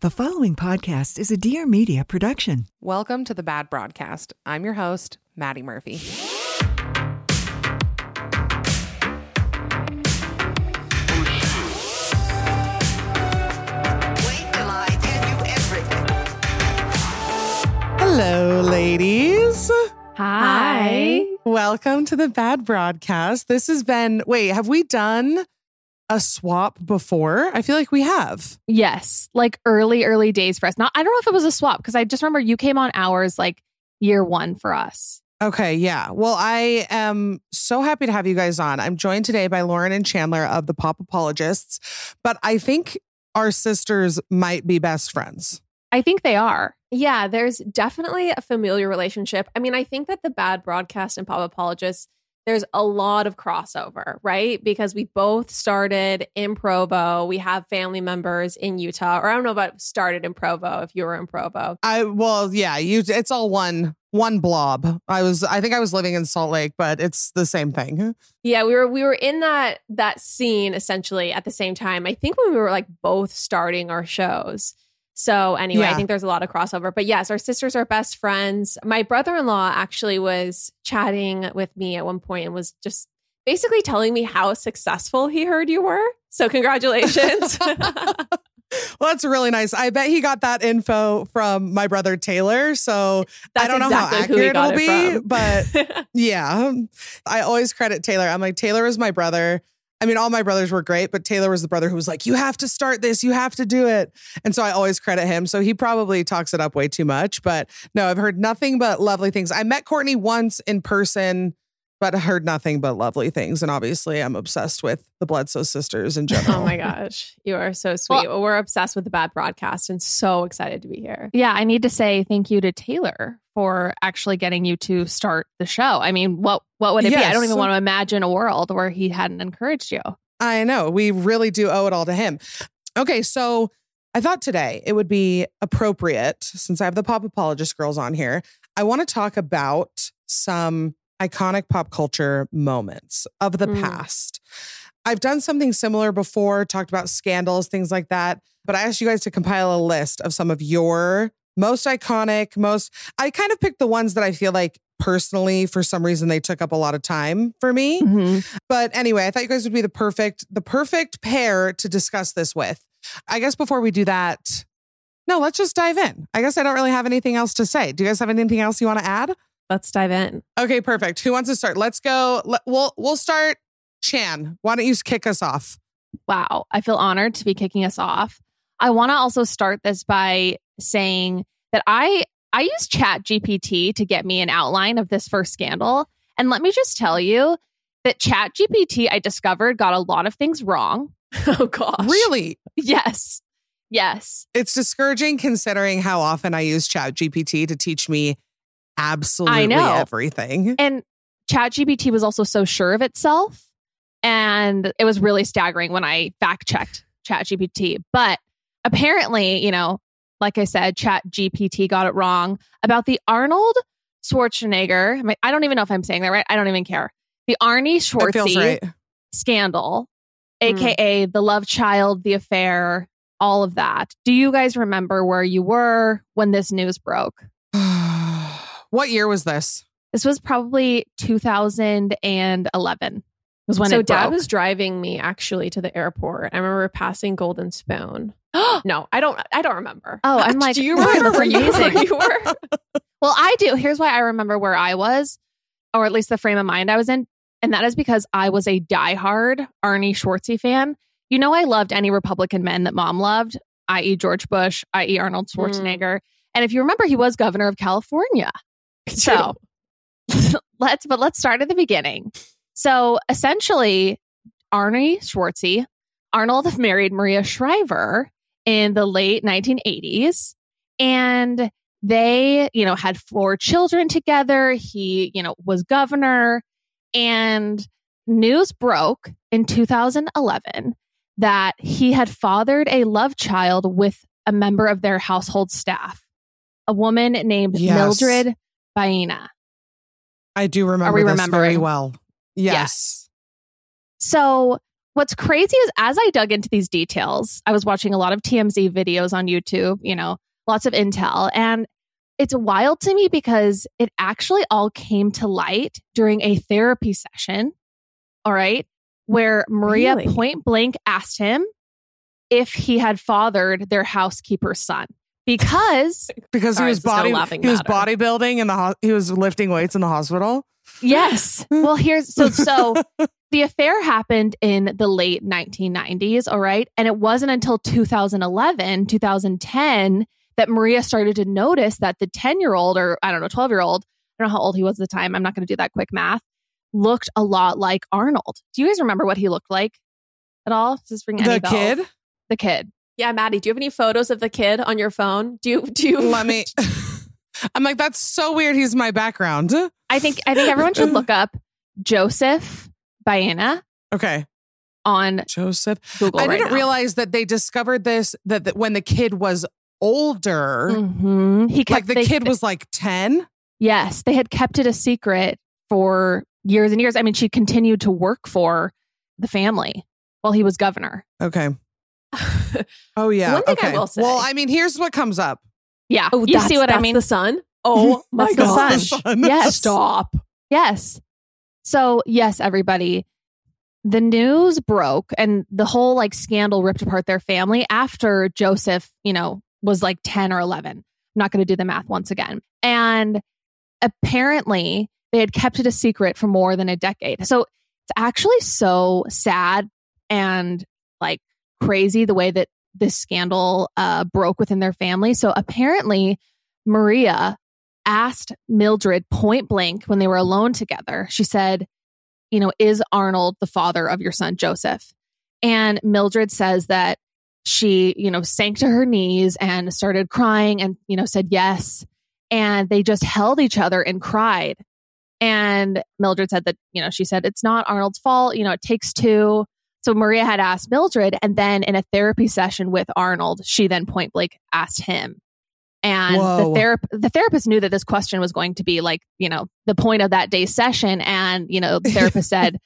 The following podcast is a Dear Media production. Welcome to the Bad Broadcast. I'm your host, Maddie Murphy. Wait till I tell you everything. Hello, ladies. Hi. Welcome to the Bad Broadcast. This has been, wait, have we done a swap before? I feel like we have. Yes, like early, early days for us. Not, I don't know if it was a swap because I just remember you came on ours like year one for us. Okay, yeah. Well, I am so happy to have you guys on. I'm joined today by Lauren and Chanler of the Pop Apologists, but I think our sisters might be best friends. I think they are. Yeah, there's definitely a familiar relationship. I mean, I think that the bad broadcast and pop apologists, there's a lot of crossover, right? Because we both started in Provo. We have family members in Utah, or I don't know about started in Provo if you were in Provo. I well, yeah, you it's all one one blob. I was I think I was living in Salt Lake, but it's the same thing. Yeah, we were we were in that that scene essentially at the same time. I think when we were like both starting our shows. So anyway, Yeah. I think there's a lot of crossover. But yes, our sisters are best friends. My brother-in-law actually was chatting with me at one point and was just basically telling me how successful he heard you were. So congratulations. Well, that's really nice. I bet he got that info from my brother Taylor. So I don't know how accurate it'll it be, but yeah, I always credit Taylor. I'm like, Taylor is my brother. I mean, all my brothers were great, but Taylor was the brother who was like, you have to start this, you have to do it. And so I always credit him. So he probably talks it up way too much. But no, I've heard nothing but lovely things. I met Courtney once in person, but heard nothing but lovely things. And obviously, I'm obsessed with the Bledsoe sisters in oh general. oh my gosh, you are so sweet. Well, we're obsessed with the bad broadcast and so excited to be here. Yeah, I need to say thank you to Taylor for actually getting you to start the show. I mean, what what would it be? I don't even want to imagine a world where he hadn't encouraged you. I know. We really do owe it all to him. Okay, so I thought today it would be appropriate, since I have the pop apologist girls on here, I want to talk about some iconic pop culture moments of the Mm. past. I've done something similar before, talked about scandals, things like that. But I asked you guys to compile a list of some of your most iconic, most, I kind of picked the ones that I feel like personally, for some reason, they took up a lot of time for me. Mm-hmm. But anyway, I thought you guys would be the perfect, the perfect pair to discuss this with. I guess before we do that, no, let's just dive in. I guess I don't really have anything else to say. Do you guys have anything else you want to add? Let's dive in. Okay, perfect. Who wants to start? Let's go. We'll we'll start. Chan, why don't you kick us off? Wow, I feel honored to be kicking us off. I want to also start this by saying that I I use Chat GPT to get me an outline of this first scandal. And let me just tell you that Chat GPT I discovered got a lot of things wrong. Oh gosh. Really, Yes. Yes. it's discouraging considering how often I use Chat GPT to teach me absolutely know. everything. And Chat GPT was also so sure of itself. And it was really staggering when I fact checked Chat GPT. But apparently, you know, like I said, Chat GPT got it wrong about the Arnold Schwarzenegger. I, mean, I don't even know if I'm saying that right. I don't even care. The Arnie Schwartzy right. scandal, mm-hmm. aka the love child, the affair, all of that. Do you guys remember where you were when this news broke? what year was this? This was probably 2011. Was when so dad broke. was driving me actually to the airport. I remember passing Golden Spoon. No, I don't. I don't remember. Oh, I'm like, do you remember where you, where you were? Well, I do. Here's why I remember where I was, or at least the frame of mind I was in. And that is because I was a diehard Arnie Schwartzy fan. You know, I loved any Republican men that mom loved, i.e., George Bush, i.e., Arnold mm. Schwarzenegger. And if you remember, he was governor of California. So let's, but let's start at the beginning. So essentially, Arnie Schwartzy, Arnold married Maria Shriver in the late 1980s. And they, you know, had four children together. He, you know, was governor. And news broke in 2011 that he had fathered a love child with a member of their household staff, a woman named Yes. Mildred Baena. I do remember Are we this very well. Yes. So what's crazy is as I dug into these details, I was watching a lot of TMZ videos on YouTube, you know, lots of intel. And it's wild to me because it actually all came to light during a therapy session. All right. Where Maria Really? point blank asked him if he had fathered their housekeeper's son. Because, Because Sorry, he was this is no body he was matter. bodybuilding in the ho- he was lifting weights in the hospital. Yes. Well, here's so, so the affair happened in the late 1990s. All right. And it wasn't until 2011, 2010 that Maria started to notice that the 10 year old, or I don't know, 12 year old, I don't know how old he was at the time. I'm not going to do that quick math, looked a lot like Arnold. Do you guys remember what he looked like at all? Does this ring any the bells? kid. The kid. Yeah, Maddie, do you have any photos of the kid on your phone? Do you do you Let me. I'm like that's so weird. He's my background. I think I think everyone should look up Joseph Baena Okay, on Joseph. Google. I right didn't now. realize that they discovered this that, that when the kid was older, Mhm. He like the they- kid was like ten. Yes, they had kept it a secret for years and years. I mean, she continued to work for the family while he was governor. Okay. Oh yeah. One thing I okay. will say- Well, I mean, here's what comes up. Yeah, oh, you see what I mean? The son. Oh mm-hmm. my That's god! The son. son. Yes. Stop. Yes. So, yes, everybody, the news broke and the whole like scandal ripped apart their family after Joseph, you know, was like 10 or 11. I'm not going to do the math once again. And apparently they had kept it a secret for more than a decade. So, it's actually so sad and like crazy the way that this scandal uh, broke within their family. So, apparently, Maria asked Mildred point blank when they were alone together. She said, You know, is Arnold the father of your son, Joseph? And Mildred says that she, you know, sank to her knees and started crying and, you know, said yes. And they just held each other and cried. And Mildred said that, you know, she said, it's not Arnold's fault. You know, it takes two. So Maria had asked Mildred. And then in a therapy session with Arnold, she then point blank asked him. And the, Whoa. therap- the therapist knew that this question was going to be like, you know, the point of that day's session. And, you know, the therapist said,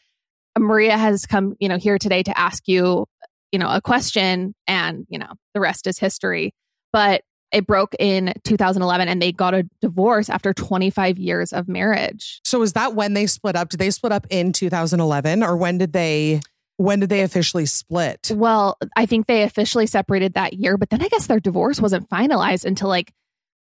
Maria has come, you know, here today to ask you, you know, a question and, you know, the rest is history. But it broke in 2011 and they got a divorce after 25 years of marriage. So is that when they split up? Did they split up in 2011 or when did they when did they officially split? Well, I think they officially separated that year, but then I guess their divorce wasn't finalized until like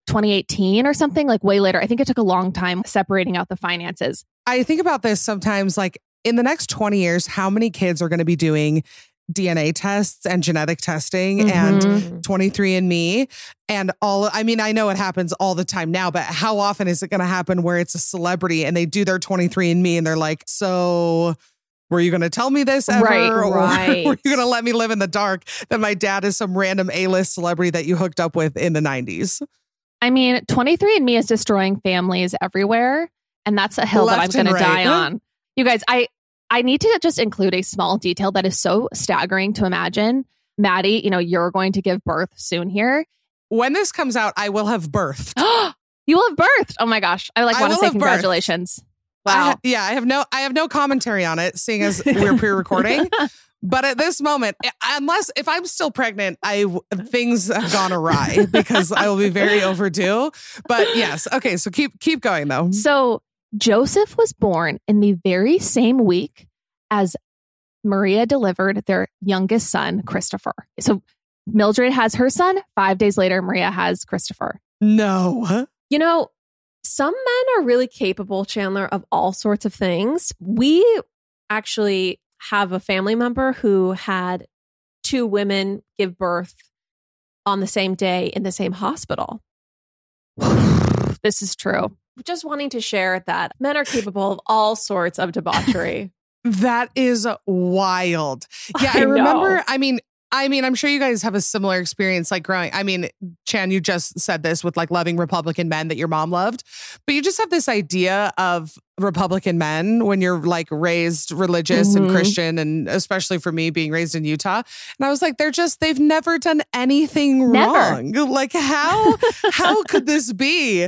2018 or something, like way later. I think it took a long time separating out the finances. I think about this sometimes like in the next 20 years how many kids are going to be doing DNA tests and genetic testing and Mhm. 23andme and all I mean I know it happens all the time now but how often is it going to happen where it's a celebrity and they do their 23andme and they're like so were you going to tell me this ever Right, or right. were you going to let me live in the dark that my dad is some random A-list celebrity that you hooked up with in the 90s I mean, 23andMe is destroying families everywhere, and that's a hill that I'm going and to die on. You guys, I I need to just include a small detail that is so staggering to imagine. Maddie, you know, you're going to give birth soon here. when this comes out I will have birthed you will have birthed. Oh my gosh. I like want to say congratulations. birthed. Congratulations. I yeah, I have no I have no commentary on it, seeing as we're pre-recording. but at this moment, unless if I'm still pregnant, I things have gone awry because I will be very overdue. But yes, okay. So keep keep going though. So Joseph was born in the very same week as Maria delivered their youngest son, Christopher. So Mildred has her son. Five days later, Maria has Christopher. No, You know, some men are really capable, Chanler, of all sorts of things. We actually have a family member who had two women give birth on the same day in the same hospital. this is true. Just wanting to share that men are capable of all sorts of debauchery. that is wild. Yeah, I, I remember. I mean. I mean, I'm sure you guys have a similar experience like growing. I mean, Chan, you just said this with like loving Republican men that your mom loved, but you just have this idea of Republican men when you're like raised religious and Mhm. Christian, and especially for me being raised in Utah. And I was like, they're just, they've never done anything Never. wrong. Like, how, how could this be?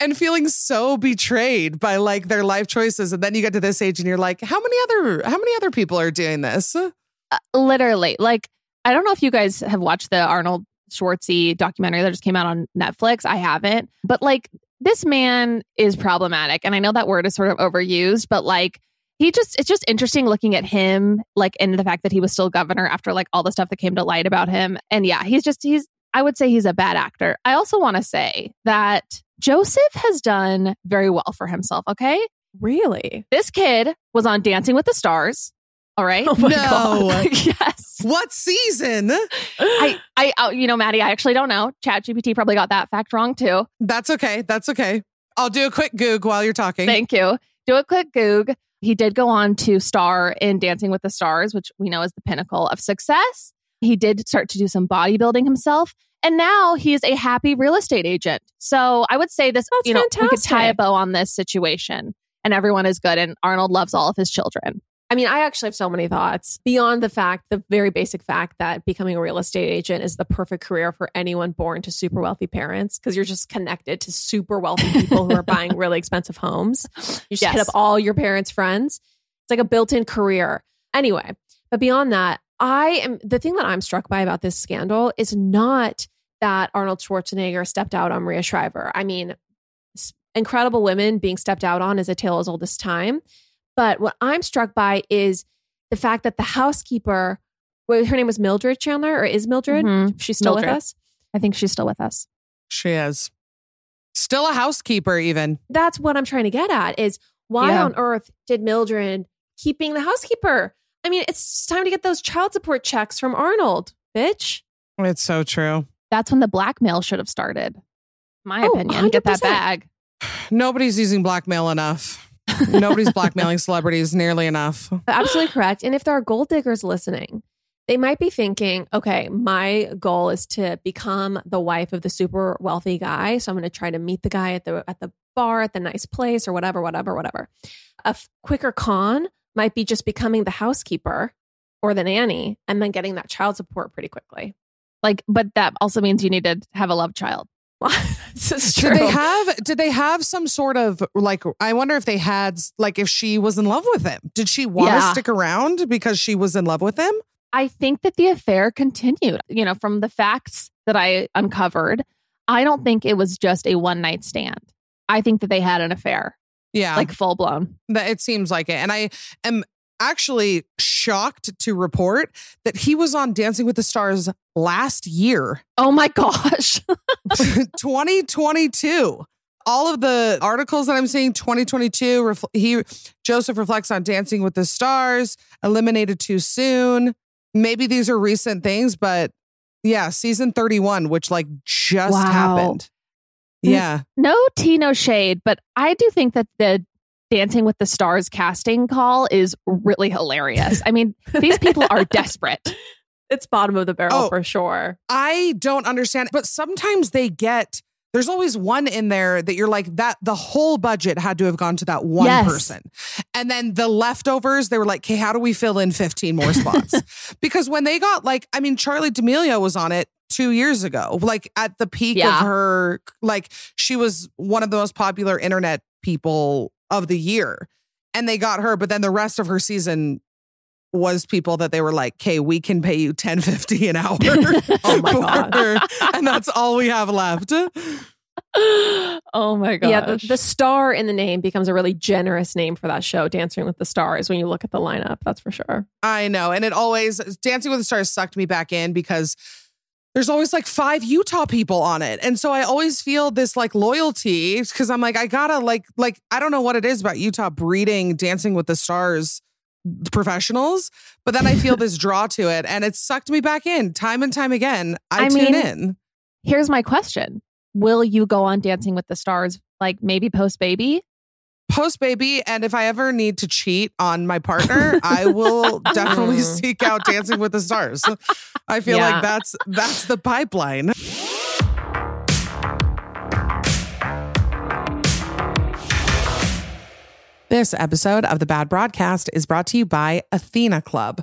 And feeling so betrayed by like their life choices. And then you get to this age and you're like, how many other, how many other people are doing this? Uh, literally, like I don't know if you guys have watched the Arnold Schwartzy documentary that just came out on Netflix. I haven't, but like this man is problematic, and I know that word is sort of overused, but like he just it's just interesting looking at him like and the fact that he was still governor after like all the stuff that came to light about him. And yeah he's just he's i would say he's a bad actor. I also want to say that joseph has done very well for himself okay? Really? this kid was on dancing with the stars all right Oh No. Yes What season? i i uh, you know maddie i actually don't know chat gpt probably got that fact wrong too That's okay. That's okay. I'll do a quick goog while you're talking. Thank you. Do a quick goog. He did go on to star in Dancing with the Stars, which we know is the pinnacle of success. He did start to do some bodybuilding himself. And now he's a happy real estate agent. So I would say this, That's you know, we could tie a bow on this situation and everyone is good. And Arnold loves all of his children. I mean, I actually have so many thoughts beyond the fact, the very basic fact that becoming a real estate agent is the perfect career for anyone born to super wealthy parents because you're just connected to super wealthy people who are buying really expensive homes. You just hit up all your parents' friends. It's like a built in career. Anyway, but beyond that, I am the thing that I'm struck by about this scandal is not that Arnold Schwarzenegger stepped out on Maria Shriver. I mean, incredible women being stepped out on is a tale as old as time. But what I'm struck by is the fact that the housekeeper, wait, her name was Mildred Chanler, or is Mildred? Mhm. She's still with us. I think she's still with us. She is. Still a housekeeper, even. That's what I'm trying to get at is why Yeah. on earth did Mildred keep being the housekeeper? I mean, it's time to get those child support checks from Arnold, bitch. It's so true. That's when the blackmail should have started. My Oh, opinion. Get that bag. Nobody's using blackmail enough. Nobody's blackmailing celebrities nearly enough. Absolutely correct. And if there are gold diggers listening, they might be thinking, okay, my goal is to become the wife of the super wealthy guy. So I'm going to try to meet the guy at the at the bar at the nice place or whatever, whatever, whatever. A f- quicker con might be just becoming the housekeeper or the nanny and then getting that child support pretty quickly. Like, but that also means you need to have a love child. this true. Did they have did they have some sort of like I wonder if they had like if she was in love with him. Did she want to stick around because she was in love with him? I think that the affair continued. You know, from the facts that I uncovered, I don't think it was just a one night stand. I think that they had an affair, Yeah. like full blown. That it seems like it. And I am actually shocked to report that he was on Dancing with the Stars last year, Oh my gosh. 2022. All of the articles that I'm seeing, 2022, refl- he Joseph reflects on Dancing with the Stars, eliminated too soon. Maybe these are recent things, but yeah, season 31, which like just Wow. happened. Yeah. no tea, no shade, but I do think that the Dancing with the Stars casting call is really hilarious. I mean, these people are desperate. it's bottom of the barrel Oh. for sure. I don't understand, but sometimes they get there's always one in there that you're like that the whole budget had to have gone to that one Yes. person. And then the leftovers, they were like, okay, how do we fill in 15 more spots? because when they got like, I mean, Charlie D'Amelio was on it two years ago, like at the peak Yeah. of her, like she was one of the most popular internet people of the year. And they got her, but then the rest of her season was people that they were like, okay, we can pay you 1050 an hour. Oh my God. for- and that's all we have left. oh my god! Yeah, the, the star in the name becomes a really generous name for that show, Dancing with the Stars, when you look at the lineup. That's for sure. I know. And it always, Dancing with the Stars sucked me back in because there's always like five Utah people on it. And so I always feel this like loyalty because I'm like, I gotta like, like, I don't know what it is about Utah breeding Dancing with the Stars professionals, but then I feel this draw to it and it sucked me back in time and time again. I, I tune mean- in. Here's my question Will you go on Dancing with the Stars, like maybe post baby? Post baby and if i ever need to cheat on my partner i will definitely Mm. seek out dancing with the stars i feel Yeah. like that's that's the pipeline this episode of the bad broadcast is brought to you by athena club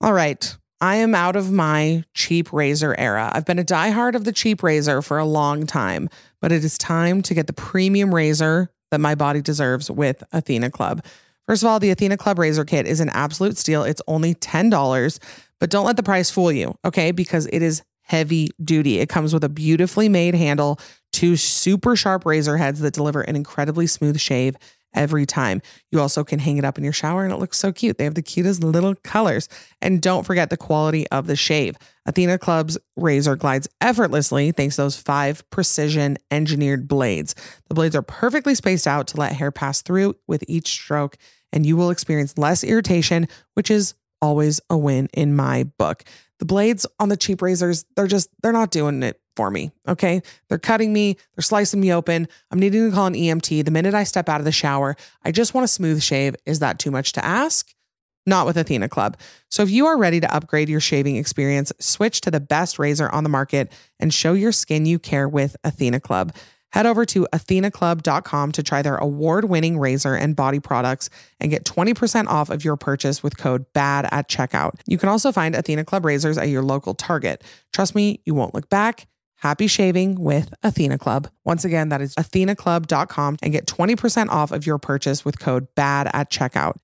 all right i am out of my cheap razor era i've been a diehard of the cheap razor for a long time but it is time to get the premium razor that my body deserves with Athena Club. First of all, the Athena Club Razor Kit is an absolute steal. It's only $10, but don't let the price fool you, okay? Because it is heavy duty. It comes with a beautifully made handle, two super sharp razor heads that deliver an incredibly smooth shave every time. You also can hang it up in your shower and it looks so cute. They have the cutest little colors. And don't forget the quality of the shave. Athena Club's razor glides effortlessly thanks to those five precision engineered blades. The blades are perfectly spaced out to let hair pass through with each stroke, and you will experience less irritation, which is always a win in my book. The blades on the cheap razors, they're just, they're not doing it for me. Okay. They're cutting me, they're slicing me open. I'm needing to call an EMT the minute I step out of the shower. I just want a smooth shave. Is that too much to ask? Not with Athena Club. So if you are ready to upgrade your shaving experience, switch to the best razor on the market and show your skin you care with Athena Club. Head over to athenaclub.com to try their award winning razor and body products and get 20% off of your purchase with code BAD at checkout. You can also find Athena Club razors at your local Target. Trust me, you won't look back. Happy shaving with Athena Club. Once again, that is athenaclub.com and get 20% off of your purchase with code BAD at checkout.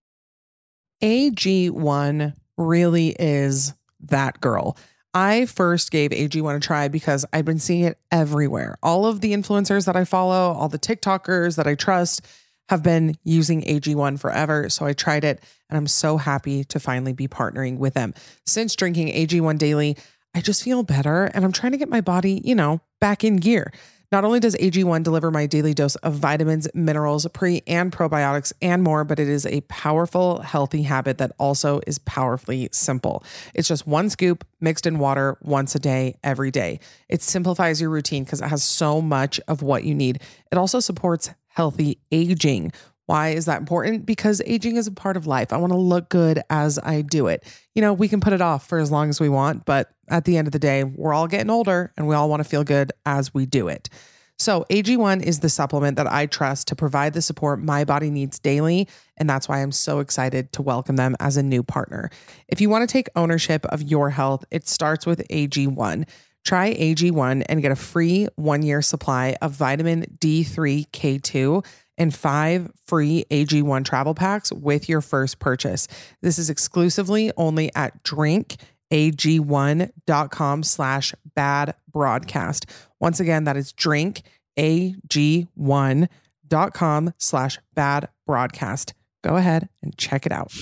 AG1 really is that girl. I first gave AG1 a try because I've been seeing it everywhere. All of the influencers that I follow, all the TikTokers that I trust have been using AG1 forever. So I tried it and I'm so happy to finally be partnering with them. Since drinking AG1 daily, I just feel better and I'm trying to get my body, you know, back in gear. Not only does AG1 deliver my daily dose of vitamins, minerals, pre and probiotics, and more, but it is a powerful, healthy habit that also is powerfully simple. It's just one scoop mixed in water once a day, every day. It simplifies your routine because it has so much of what you need. It also supports healthy aging. Why is that important? Because aging is a part of life. I want to look good as I do it. You know, we can put it off for as long as we want, but at the end of the day, we're all getting older and we all want to feel good as we do it. So, AG1 is the supplement that I trust to provide the support my body needs daily. And that's why I'm so excited to welcome them as a new partner. If you want to take ownership of your health, it starts with AG1. Try AG1 and get a free one year supply of vitamin D3 K2 and five free AG1 travel packs with your first purchase. This is exclusively only at drinkag1.com slash bad broadcast. Once again, that is drinkag1.com slash bad broadcast. Go ahead and check it out.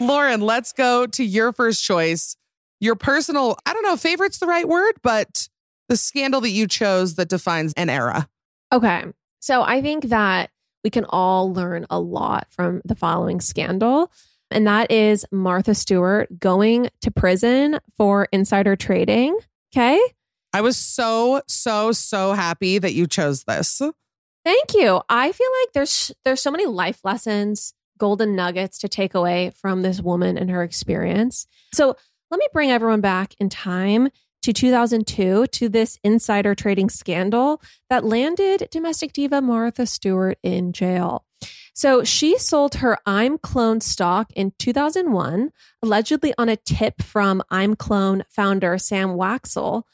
Lauren, let's go to your first choice. Your personal, I don't know, favorite's the right word, but the scandal that you chose that defines an era. Okay. So I think that we can all learn a lot from the following scandal. And that is Martha Stewart going to prison for insider trading. Okay. I was so, so, so happy that you chose this. Thank you. I feel like there's there's so many life lessons, golden nuggets to take away from this woman and her experience. So let me bring everyone back in time to 2002 to this insider trading scandal that landed domestic diva Martha Stewart in jail. So she sold her ImClone stock in 2001, allegedly on a tip from ImClone founder Sam Waksal,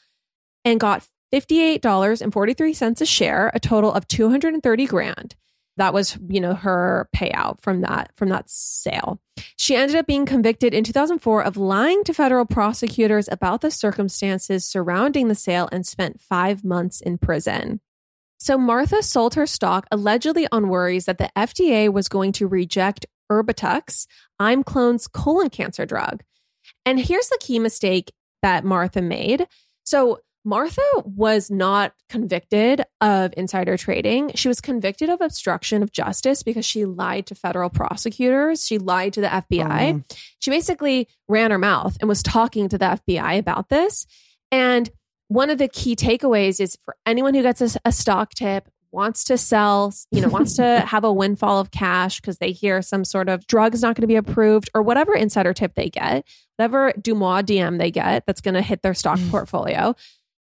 and got $58.43 a share, a total of 230 grand. That was, you know, her payout from that from that sale. She ended up being convicted in 2004 of lying to federal prosecutors about the circumstances surrounding the sale and spent 5 months in prison. So Martha sold her stock allegedly on worries that the FDA was going to reject Erbitux, ImClone's colon cancer drug. And here's the key mistake that Martha made. So Martha was not convicted of insider trading. She was convicted of obstruction of justice because she lied to federal prosecutors. She lied to the FBI. Um. She basically ran her mouth and was talking to the FBI about this. And one of the key takeaways is for anyone who gets a, a stock tip, wants to sell, you know, wants to have a windfall of cash because they hear some sort of drug is not going to be approved or whatever insider tip they get, whatever Dumois DM they get that's going to hit their stock portfolio.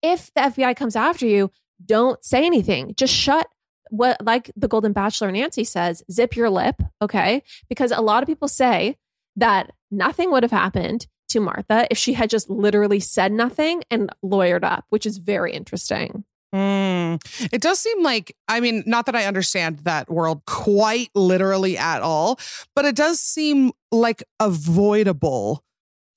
If the FBI comes after you, don't say anything. Just shut what like the Golden Bachelor Nancy says, zip your lip, okay? Because a lot of people say that nothing would have happened to Martha if she had just literally said nothing and lawyered up, which is very interesting. Mm. It does seem like, I mean, not that I understand that world quite literally at all, but it does seem like avoidable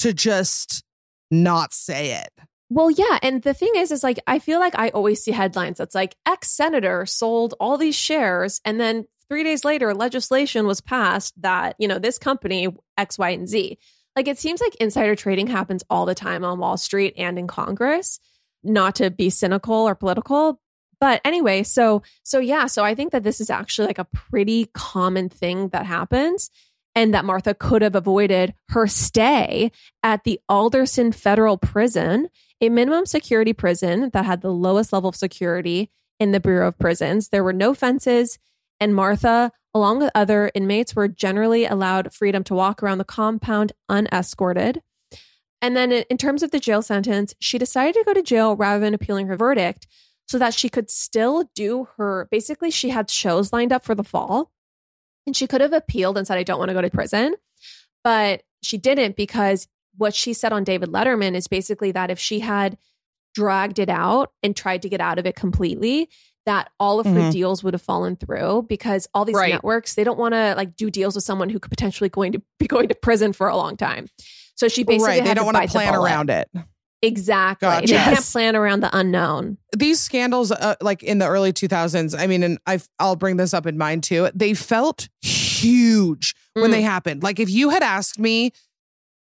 to just not say it. Well, yeah. And the thing is, is like, I feel like I always see headlines that's like, ex senator sold all these shares. And then three days later, legislation was passed that, you know, this company, X, Y, and Z. Like, it seems like insider trading happens all the time on Wall Street and in Congress. Not to be cynical or political, but anyway, so so yeah, so I think that this is actually like a pretty common thing that happens and that Martha could have avoided her stay at the Alderson Federal Prison, a minimum security prison that had the lowest level of security in the Bureau of Prisons. There were no fences, and Martha, along with other inmates, were generally allowed freedom to walk around the compound unescorted. And then, in terms of the jail sentence, she decided to go to jail rather than appealing her verdict so that she could still do her basically, she had shows lined up for the fall and she could have appealed and said, I don't want to go to prison. But she didn't because what she said on David Letterman is basically that if she had dragged it out and tried to get out of it completely, that all of her Mhm. deals would have fallen through because all these Right. networks, they don't want to like do deals with someone who could potentially going to be going to prison for a long time. So she basically right. They don't want to plan around it. Exactly. Gotcha. They can't plan around the unknown. These scandals, uh, like in the early 2000s, I mean, and i I'll bring this up in mind too, they felt huge when Mm. they happened. Like if you had asked me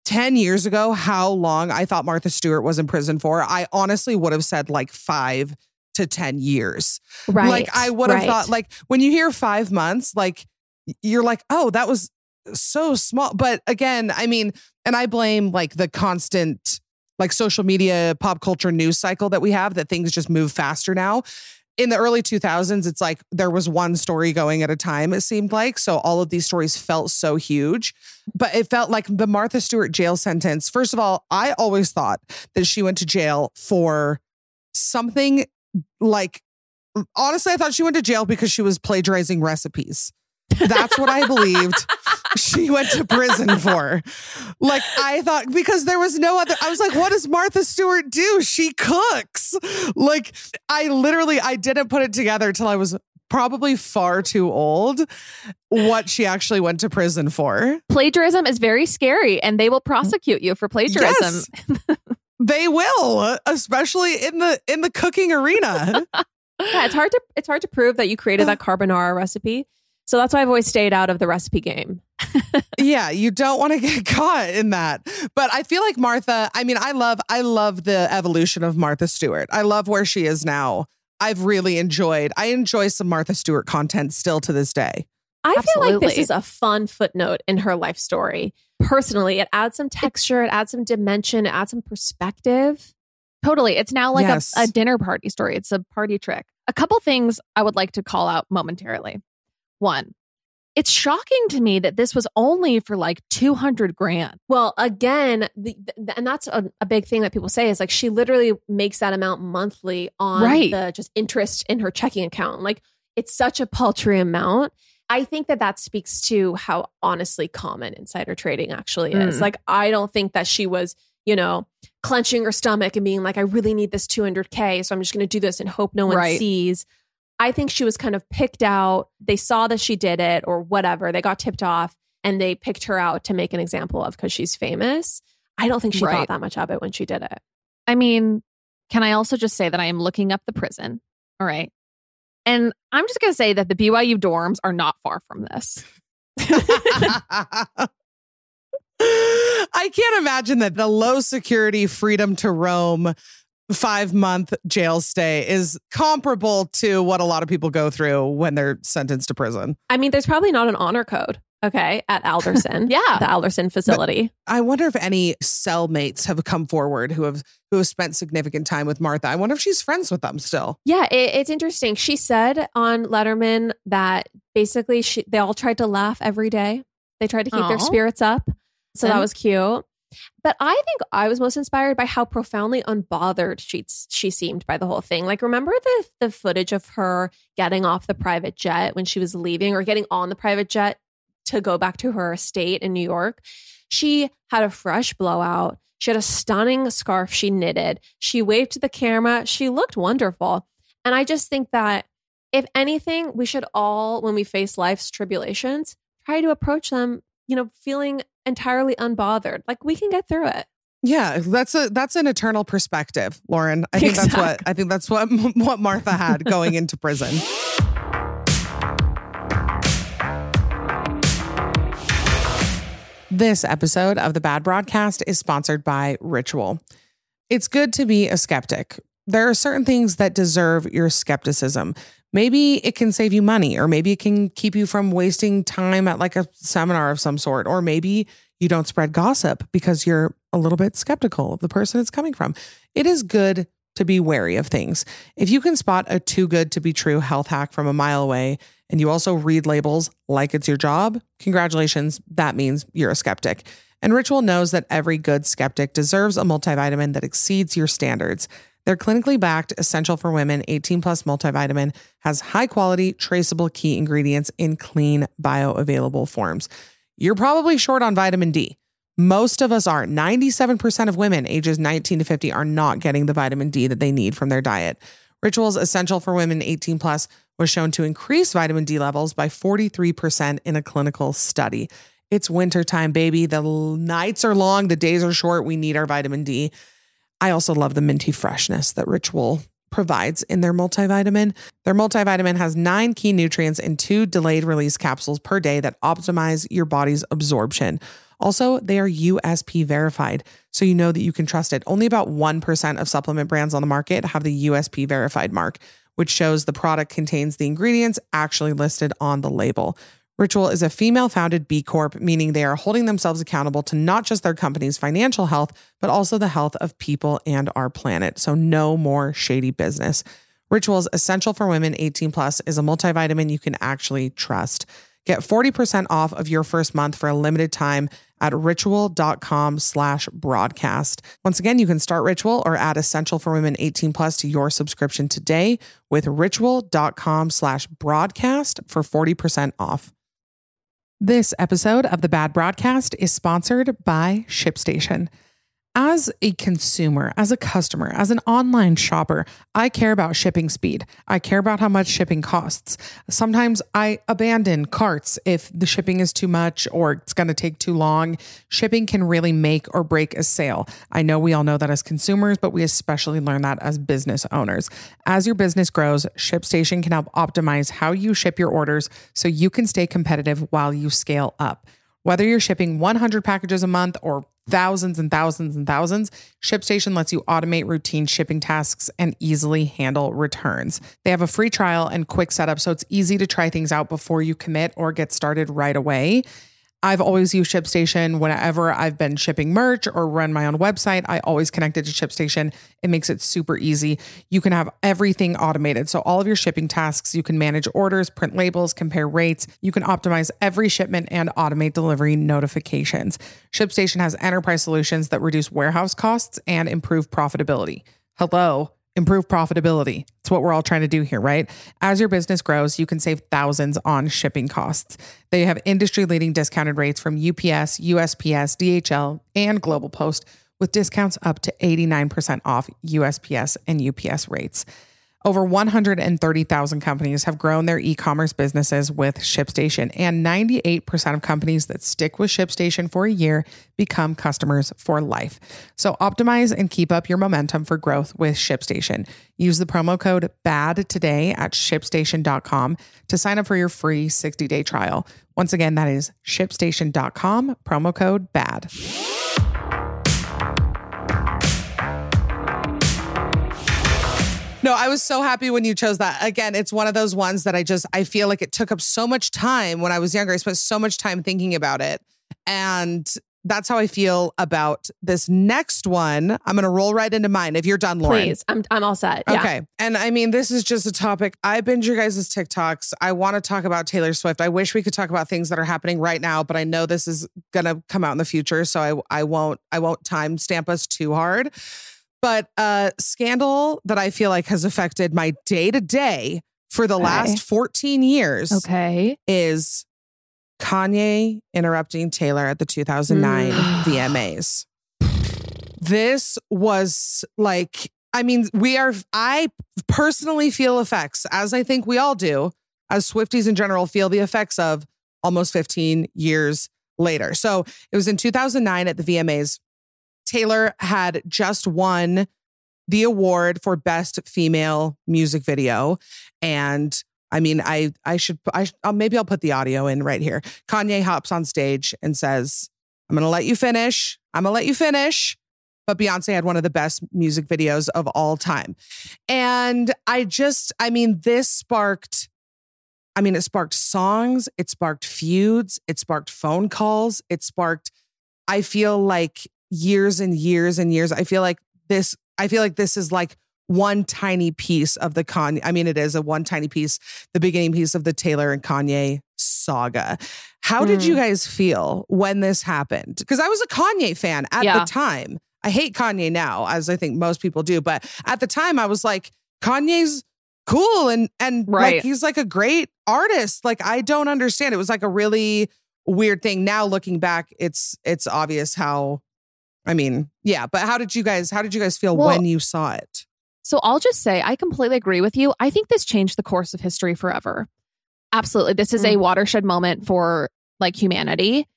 10 years ago how long I thought Martha Stewart was in prison for, I honestly would have said like five to 10 years. Right. Like I would have right. thought, like when you hear five months, like you're like, oh, that was so small. But again, I mean, and I blame like the constant like social media, pop culture news cycle that we have that things just move faster now. In the early 2000s, it's like there was one story going at a time, it seemed like. So all of these stories felt so huge. But it felt like the Martha Stewart jail sentence. First of all, I always thought that she went to jail for something like honestly, I thought she went to jail because she was plagiarizing recipes. That's what I believed she went to prison for. Like, I thought, because there was no other, I was like, what does Martha Stewart do? She cooks. Like, I literally, I didn't put it together till I was probably far too old what she actually went to prison for. Plagiarism is very scary and they will prosecute you for plagiarism. Yes. they will, especially in the in the cooking arena. Yeah, it's hard to it's hard to prove that you created that carbonara recipe. So that's why I've always stayed out of the recipe game. yeah, you don't want to get caught in that. But I feel like Martha, I mean, I love I love the evolution of Martha Stewart. I love where she is now. I've really enjoyed. I enjoy some Martha Stewart content still to this day. I feel like this is a fun footnote in her life story. Personally, it adds some texture, it adds some dimension, it adds some perspective. Totally. It's now like Yes. a, a dinner party story. It's a party trick. A couple things I would like to call out momentarily. One, it's shocking to me that this was only for like 200 grand. Well, again, the, the, and that's a, a big thing that people say is like she literally makes that amount monthly on Right. the just interest in her checking account. Like it's such a paltry amount. I think that that speaks to how honestly common insider trading actually is. Mm. Like I don't think that she was, you know, clenching her stomach and being like, I really need this 200K. So I'm just going to do this and hope no one Right. sees. I think she was kind of picked out. They saw that she did it or whatever. They got tipped off and they picked her out to make an example of because she's famous. I don't think she Right. thought that much of it when she did it. I mean, can I also just say that I am looking up the prison? All right. And I'm just going to say that the BYU dorms are not far from this. I can't imagine that the low security freedom to roam five month jail stay is comparable to what a lot of people go through when they're sentenced to prison. I mean, there's probably not an honor code, okay, at Alderson. Yeah. The Alderson facility. I wonder if any cellmates have come forward who have who have spent significant time with Martha. I wonder if she's friends with them still. Yeah, it, it's interesting. She said on Letterman that basically she, they all tried to laugh every day. They tried to keep their spirits up. So that was cute. But I think I was most inspired by how profoundly unbothered she she seemed by the whole thing. Like remember the the footage of her getting off the private jet when she was leaving or getting on the private jet to go back to her estate in New York. She had a fresh blowout. She had a stunning scarf she knitted. She waved to the camera. She looked wonderful. And I just think that if anything, we should all, when we face life's tribulations, try to approach them, you know, feeling entirely unbothered. Like we can get through it. Yeah, that's a that's an eternal perspective, Lauren. I think that's what I think that's what what Martha had going into prison. This episode of the Bad Broadcast is sponsored by Ritual. It's good to be a skeptic. There are certain things that deserve your skepticism. Maybe it can save you money, or maybe it can keep you from wasting time at like a seminar of some sort, or maybe you don't spread gossip because you're a little bit skeptical of the person it's coming from. It is good to be wary of things. If you can spot a too good to be true health hack from a mile away, and you also read labels like it's your job, congratulations, that means you're a skeptic. And Ritual knows that every good skeptic deserves a multivitamin that exceeds your standards. Their clinically backed Essential for Women 18 Plus multivitamin has high quality, traceable key ingredients in clean, bioavailable forms. You're probably short on vitamin D. Most of us are. 97% of women ages 19 to 50 are not getting the vitamin D that they need from their diet. Rituals Essential for Women 18 Plus was shown to increase vitamin D levels by 43% in a clinical study. It's wintertime, baby. The nights are long, the days are short. We need our vitamin D. I also love the minty freshness that Ritual provides in their multivitamin. Their multivitamin has nine key nutrients in two delayed release capsules per day that optimize your body's absorption. Also, they are USP verified, so you know that you can trust it. Only about 1% of supplement brands on the market have the USP verified mark, which shows the product contains the ingredients actually listed on the label. Ritual is a female founded B Corp, meaning they are holding themselves accountable to not just their company's financial health, but also the health of people and our planet. So, no more shady business. Ritual's Essential for Women 18 Plus is a multivitamin you can actually trust. Get 40% off of your first month for a limited time at ritual.com slash broadcast. Once again, you can start Ritual or add Essential for Women 18 Plus to your subscription today with ritual.com slash broadcast for 40% off. This episode of the Bad Broadcast is sponsored by ShipStation. As a consumer, as a customer, as an online shopper, I care about shipping speed. I care about how much shipping costs. Sometimes I abandon carts if the shipping is too much or it's going to take too long. Shipping can really make or break a sale. I know we all know that as consumers, but we especially learn that as business owners. As your business grows, ShipStation can help optimize how you ship your orders so you can stay competitive while you scale up. Whether you're shipping 100 packages a month or thousands and thousands and thousands, ShipStation lets you automate routine shipping tasks and easily handle returns. They have a free trial and quick setup, so it's easy to try things out before you commit or get started right away. I've always used ShipStation whenever I've been shipping merch or run my own website. I always connect it to ShipStation. It makes it super easy. You can have everything automated. So, all of your shipping tasks, you can manage orders, print labels, compare rates. You can optimize every shipment and automate delivery notifications. ShipStation has enterprise solutions that reduce warehouse costs and improve profitability. Hello improve profitability. It's what we're all trying to do here, right? As your business grows, you can save thousands on shipping costs. They have industry leading discounted rates from UPS, USPS, DHL, and Global Post with discounts up to 89% off USPS and UPS rates. Over 130,000 companies have grown their e commerce businesses with ShipStation, and 98% of companies that stick with ShipStation for a year become customers for life. So optimize and keep up your momentum for growth with ShipStation. Use the promo code BAD today at shipstation.com to sign up for your free 60 day trial. Once again, that is shipstation.com, promo code BAD. No, I was so happy when you chose that. Again, it's one of those ones that I just I feel like it took up so much time when I was younger. I spent so much time thinking about it. And that's how I feel about this next one. I'm going to roll right into mine if you're done, Lauren. Please, I'm I'm all set. Yeah. Okay. And I mean, this is just a topic. I binge your guys' TikToks. I want to talk about Taylor Swift. I wish we could talk about things that are happening right now, but I know this is gonna come out in the future. So I I won't I won't time stamp us too hard. But a scandal that I feel like has affected my day-to-day for the Okay. last 14 years Okay. is Kanye interrupting Taylor at the 2009 Mm. VMAs. This was like I mean, we are, I personally feel effects, as I think we all do, as Swifties in general feel the effects of almost 15 years later. So it was in 2009 at the VMAs. Taylor had just won the award for best female music video. And I mean, I I should I uh, maybe I'll put the audio in right here. Kanye hops on stage and says, "I'm going to let you finish. I'm going to let you finish." But Beyonce had one of the best music videos of all time. And I just I mean, this sparked I mean, it sparked songs, it sparked feuds, it sparked phone calls, it sparked I feel like years and years and years. I feel like this I feel like this is like one tiny piece of the Kanye. I mean, it is a one tiny piece, the beginning piece of the Taylor and Kanye saga. How did you mm. guys feel when this happened? Because I was a Kanye fan at Yeah. the time. I hate Kanye now, as I think most people do, but at the time I was like, Kanye's cool and and Right. like he's like a great artist. Like I don't understand. It was like a really weird thing. Now looking back, it's it's obvious how I mean, yeah, but how did you guys how did you guys feel Well, when you saw it? So I'll just say I completely agree with you. I think this changed the course of history forever. Absolutely. This is a mm. watershed moment for like humanity.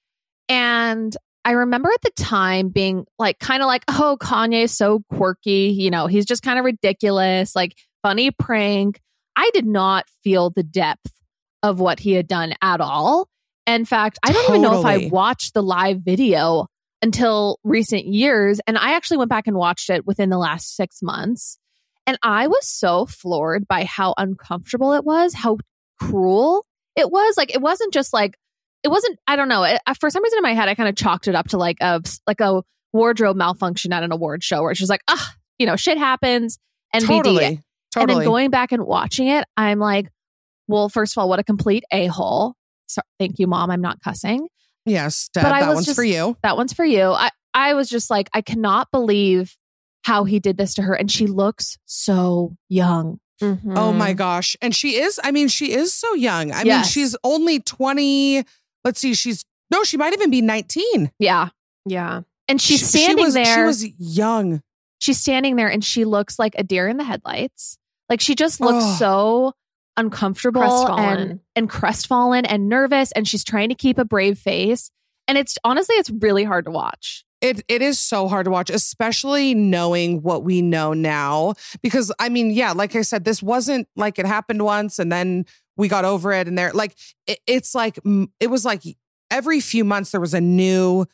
And I remember at the time being like kind of like, oh, Kanye's so quirky, you know, he's just kind of ridiculous, like funny prank. I did not feel the depth of what he had done at all. In fact, I don't even know if I watched the live video until recent years. And I actually went back and watched it within the last six months. And I was so floored by how uncomfortable it was, how cruel it was. Like, it wasn't just like, it wasn't, I don't know. It, for some reason in my head, I kind of chalked it up to like a, like a wardrobe malfunction at an award show where she's like, ah, you know, shit happens. NBD. Totally. Totally. And then going back and watching it, I'm like, well, first of all, what a complete a hole. So thank you, mom. I'm not cussing. Yes, Deb, but I that was one's just- for you. That one's for you. I, I was just like, I cannot believe how he did this to her. And she looks so young. Oh Mm. my gosh. And she is, I mean, she is so young. I mean, she's only 20. Let's see, she's no, she might even be 19. Yeah. Yeah. And she's She- standing she was, there. She was young. she's standing there and she looks like a deer in the headlights. Like she just looks Ugh. so uncomfortable Crestfallen. and and crestfallen and nervous and she's trying to keep a brave face. And it's honestly it's really hard to watch. It it is so hard to watch, especially knowing what we know now. Because I mean, yeah, like I said, this wasn't like it happened once and then we got over it. And there, like, it, it's like it was like every few months there was a new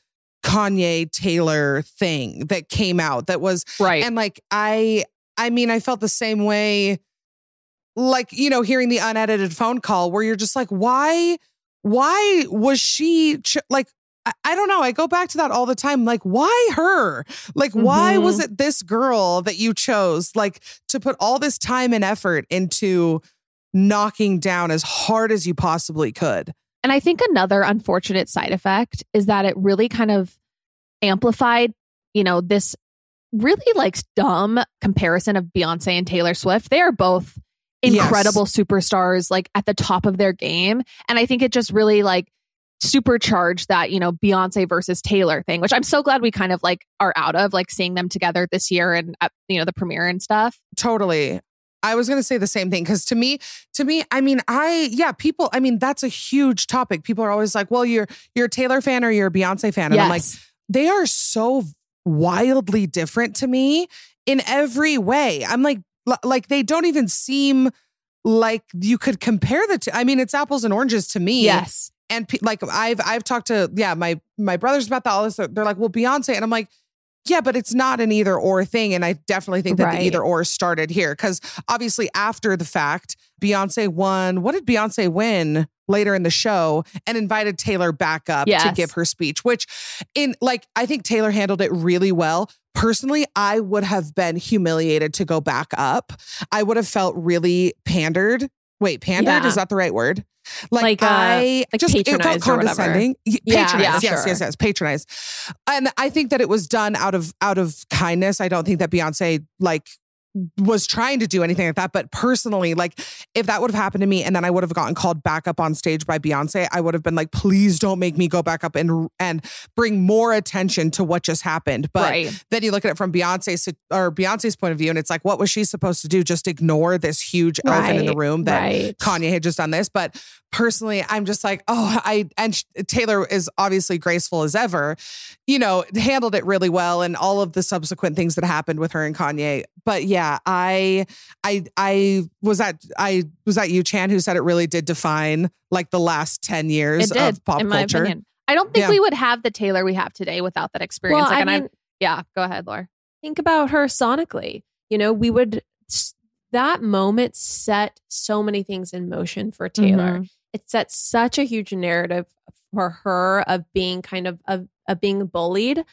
Kanye Taylor thing that came out that was Right. and like I I mean I felt the same way like you know hearing the unedited phone call where you're just like why why was she ch- like I, I don't know I go back to that all the time like why her like why was Mm-hmm. it this girl that you chose like to put all this time and effort into knocking down as hard as you possibly could And I think another unfortunate side effect is that it really kind of amplified, you know, this really like dumb comparison of Beyonce and Taylor Swift. They are both Yes. incredible superstars, like at the top of their game. And I think it just really like supercharged that, you know, Beyonce versus Taylor thing, which I'm so glad we kind of like are out of, like seeing them together this year and at, you know, the premiere and stuff. Totally. I was going to say the same thing because to me, to me, I mean, I yeah, people. I mean, that's a huge topic. People are always like, "Well, you're you're a Taylor fan or you're a Beyonce fan," and I'm like, they are so wildly different to me in every way. I'm like, l- like they don't even seem like you could compare the two. I mean, it's apples and oranges to me. yes. and pe- like I've I've talked to yeah my my brothers about that all this. They're like, well, Beyonce, and I'm like, yeah, but it's not an either or thing, and I definitely think that Right. the either or started here because obviously after the fact, Beyonce won. What did Beyonce win later in the show? And invited Taylor back up to give her speech, which in like I think Taylor handled it really well. Personally, I would have been humiliated to go back up. I would have felt really pandered. Wait, pandered Yeah. is that the right word? Like, Like, uh, I like just it felt patronized or whatever. condescending. Yeah, Patronized, yeah, yes, sure. yes, yes, patronized. And I think that it was done out of out of kindness. I don't think that Beyonce like was trying to do anything like that. But personally, like if that would have happened to me and then I would have gotten called back up on stage by Beyonce, I would have been like, please don't make me go back up and and bring more attention to what just happened. But right. then you look at it from Beyonce's or Beyonce's point of view, and it's like, what was she supposed to do? Just ignore this huge elephant in the room that right. Kanye had just done this. But personally, I'm just like, oh, I and Taylor is obviously graceful as ever, you know, handled it really well, and all of the subsequent things that happened with her and Kanye. But yeah, I, I, I was at I was that you, Chan, who said it really did define like the last ten years It did, of pop in my culture. opinion. I don't think Yeah. we would have the Taylor we have today without that experience. Well, like, I and I- mean, yeah, go ahead, Laura. think about her sonically. You know, we would that moment set so many things in motion for Taylor. Mhm. It set such a huge narrative for her of being kind of of, of being bullied.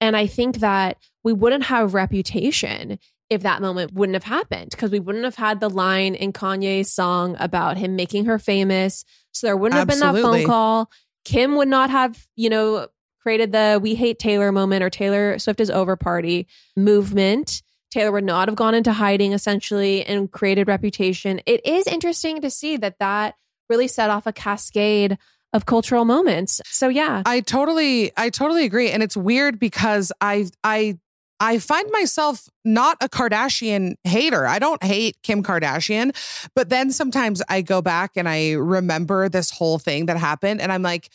And I think that we wouldn't have reputation if that moment wouldn't have happened because we wouldn't have had the line in Kanye's song about him making her famous. So there wouldn't have been that phone call. Kim would not have, you know, created the we hate Taylor moment or Taylor Swift is over party movement. Taylor would not have gone into hiding essentially and created reputation. It is interesting to see that that really set off a cascade of cultural moments. So yeah, I totally I totally agree and it's weird because I I I find myself not a Kardashian hater. I don't hate Kim Kardashian, but then sometimes I go back and I remember this whole thing that happened and I'm like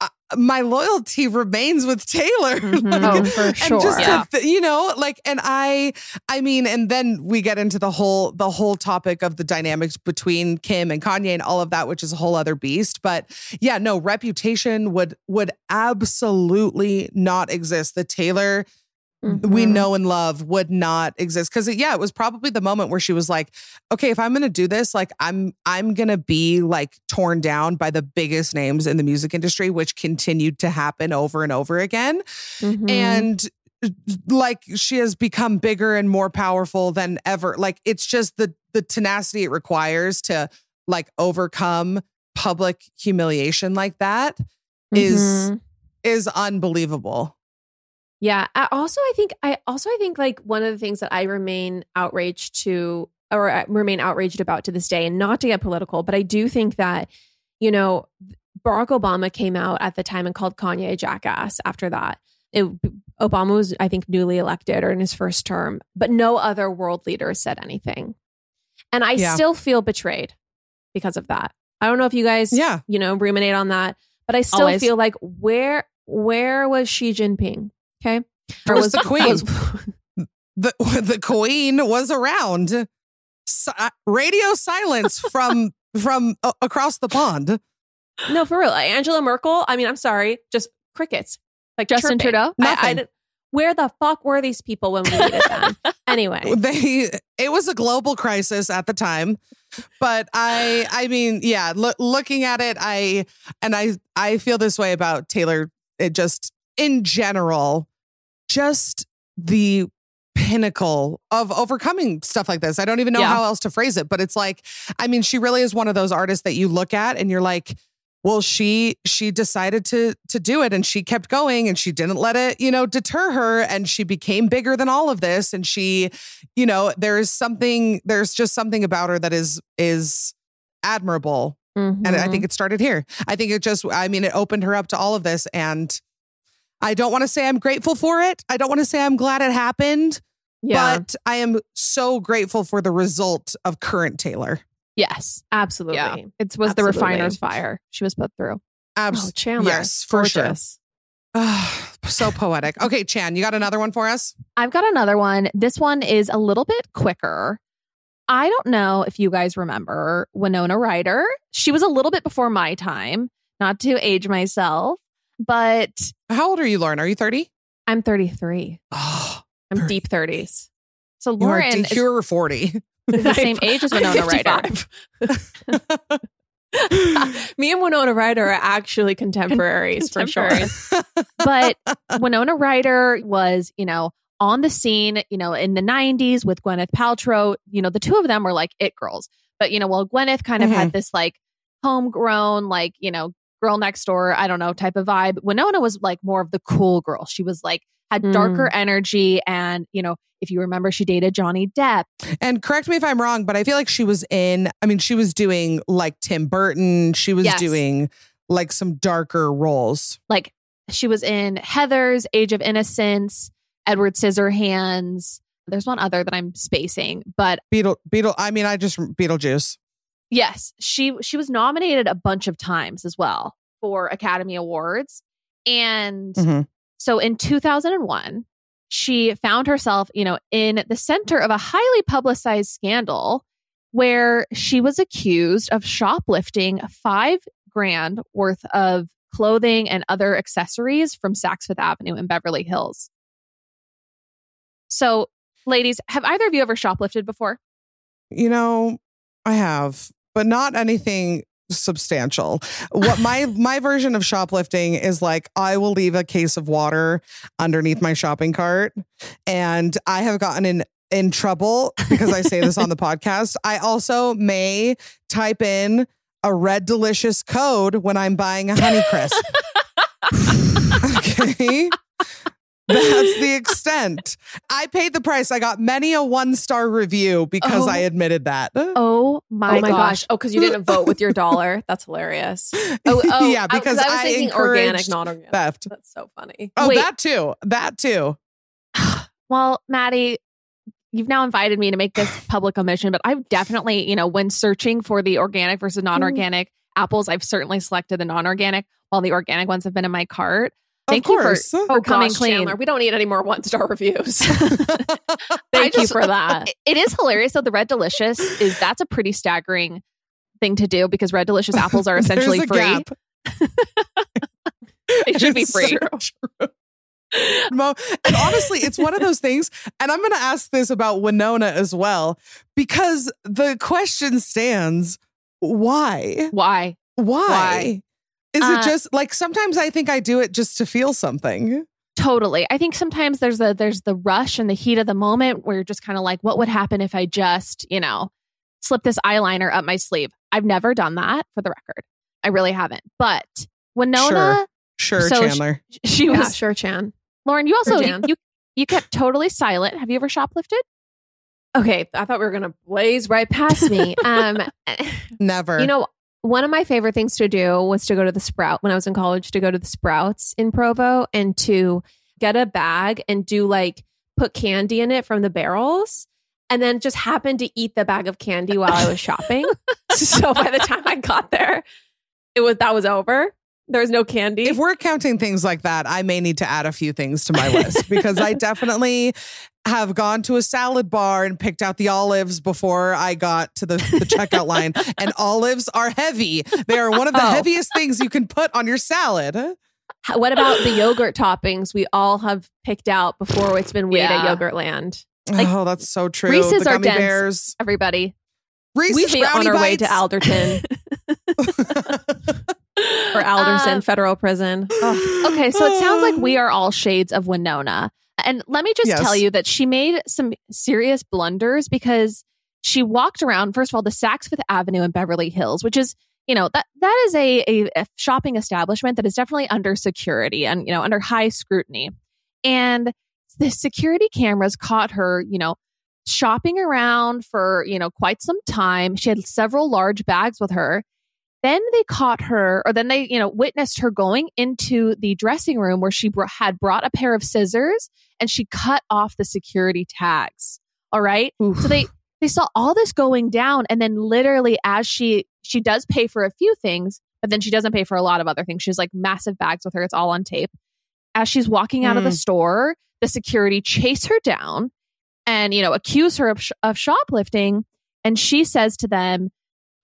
uh, my loyalty remains with Taylor. Mhm. Like, Oh, for and sure. just to Yeah. th- you know, like, and I, I mean, and then we get into the whole, the whole topic of the dynamics between Kim and Kanye and all of that, which is a whole other beast. But yeah, no, reputation would would absolutely not exist. The Taylor we Mhm. know and love would not exist because yeah it was probably the moment where she was like okay if i'm gonna do this like i'm i'm gonna be like torn down by the biggest names in the music industry which continued to happen over and over again Mhm. and like she has become bigger and more powerful than ever like it's just the the tenacity it requires to like overcome public humiliation like that is Mhm. is unbelievable Yeah. I also, I think, I also, I think like one of the things that I remain outraged to, or I remain outraged about to this day, and not to get political, but I do think that, you know, Barack Obama came out at the time and called Kanye a jackass after that. It, Obama was, I think, newly elected or in his first term, but no other world leader said anything. And I Yeah. still feel betrayed because of that. I don't know if you guys, yeah you know, ruminate on that, but I still Always. feel like where, where was Xi Jinping? Okay. Or was the queen? was- the the queen was around. Si- uh, radio silence from from a- across the pond. no, for real. Angela Merkel. I mean, I'm sorry, just crickets. Like Justin chirping. Trudeau? I- I Nothing. didn't- where the fuck were these people when we needed them? anyway, They it was a global crisis at the time, but I I mean yeah, loo- looking at it, I and I I feel this way about Taylor. It just in general, just the pinnacle of overcoming stuff like this. I don't even know Yeah. how else to phrase it, but it's like, I mean, she really is one of those artists that you look at and you're like, well, she she decided to to do it and she kept going and she didn't let it, you know, deter her and she became bigger than all of this and she, you know, there's something there's just something about her that is is admirable and Mm-hmm. I think it started here. I think it just, I mean, it opened her up to all of this. And I don't want to say I'm grateful for it. I don't want to say I'm glad it happened, yeah, but I am so grateful for the result of current Taylor. Yes. absolutely. Yeah. It was the refiner's fire she was put through. Oh, Abs- Chanler. yes, for sure. Gorgeous. so poetic. Okay, Chan, you got another one for us? I've got another one. This one is a little bit quicker. I don't know if you guys remember Winona Ryder. She was a little bit before my time, not to age myself, but How old are you, Lauren? Are you 30? I'm 33. Oh, I'm Very deep 30s. so you are, Lauren is, you're 40. is the same age as Winona Ryder. Me and Winona Ryder are actually contemporaries, for sure. But Winona Ryder was, you know, on the scene, you know, in the 90s with Gwyneth Paltrow. You know, the two of them were like it girls. But, you know, well, Gwyneth kind of had mm-hmm. this like homegrown, like, you know, girl next door, I don't know, type of vibe. Winona was like more of the cool girl. She was like, had darker mm. energy. And, you know, if you remember, she dated Johnny Depp. And correct me if I'm wrong, but I feel like she was in, I mean, she was doing like Tim Burton. She was Yes. doing like some darker roles. Like she was in Heather's, Age of Innocence, Edward Scissorhands. There's one other that I'm spacing, but Beetle, Beetle, I mean, I just, Beetlejuice. Yes, she she was nominated a bunch of times as well for Academy Awards. And Mhm. so in 2001, she found herself, you know, in the center of a highly publicized scandal where she was accused of shoplifting 5 grand worth of clothing and other accessories from Saks Fifth Avenue in Beverly Hills. So, ladies, have either of you ever shoplifted before? You know, I have, but not anything substantial. What my my version of shoplifting is like I will leave a case of water underneath my shopping cart and I have gotten in in trouble because I say this on the podcast. I also may type in a red delicious code when I'm buying a honey crisp. okay. That's the extent. I paid the price. I got many a one star review because Oh. I admitted that. Oh my, oh my gosh. gosh. Oh, because you didn't vote with your dollar. That's hilarious. Oh, oh yeah, because I, I, was thinking organic, encouraged not organic. theft. That's so funny. Oh, Wait. that too. That too. Well, Maddie, you've now invited me to make this public omission, but I've definitely, you know, when searching for the organic versus mm-hmm. non organic apples, I've certainly selected the non organic while the organic ones have been in my cart. Thank you for, oh, for Oh, coming gosh, clean. Chanler, we don't need any more one star reviews. I Thank you for that. It- it is hilarious though. The Red Delicious is that's a pretty staggering thing to do because Red Delicious apples are essentially free. gap. They should be It's free. so true. Mo- and honestly, it's one of those things, and I'm going to ask this about Winona as well, because the question stands why? Why? Why? Why? Is Uh, it just like sometimes I think I do it just to feel something? Totally. I think sometimes there's the there's the rush and the heat of the moment where you're just kind of like, what would happen if I just, you know, slip this eyeliner up my sleeve? I've never done that for the record. I really haven't. But Winona, Sure, So Chanler. she yeah, was sure, Chan. Lauren, you also Or you, you you kept totally silent. Have you ever shoplifted? Okay, I thought we were gonna blaze right past me. Um, Never. you know, one of my favorite things to do was to go to the Sprout when I was in college. To go to the Sprouts in Provo and to get a bag and do like put candy in it from the barrels, and then just happen to eat the bag of candy while I was shopping. so by the time I got there, it was that was over. There was no candy. if we're counting things like that, I may need to add a few things to my list because I definitely have gone to a salad bar and picked out the olives before I got to the, the checkout line. And olives are heavy. They are one of the Oh. heaviest things you can put on your salad. What about the yogurt toppings we all have picked out before it's been weighed at Yeah. Yogurt Land? Like, oh, that's so true. Reese's the are gummy dense. bears. Everybody. Reese's We'd be on brownie our way to. Alderton or Alderson Uh, Federal Prison. Ugh. Okay, so it sounds like we are all shades of Winona. And let me just Yes. tell you that she made some serious blunders because she walked around, first of all, the Saks Fifth Avenue in Beverly Hills, which is, you know, that that is a, a, a shopping establishment that is definitely under security and, you know, under high scrutiny. And the security cameras caught her, you know, shopping around for, you know, quite some time. She had several large bags with her. Then they caught her, or then they, you know, witnessed her going into the dressing room where she br- had brought a pair of scissors and she cut off the security tags. All right. So they they saw all this going down, and then literally as she she does pay for a few things, but then she doesn't pay for a lot of other things. She's like massive bags with her. It's all on tape. As she's walking out of the Mm. store, the security chase her down and you know accuse her of, sh- of shoplifting, and she says to them,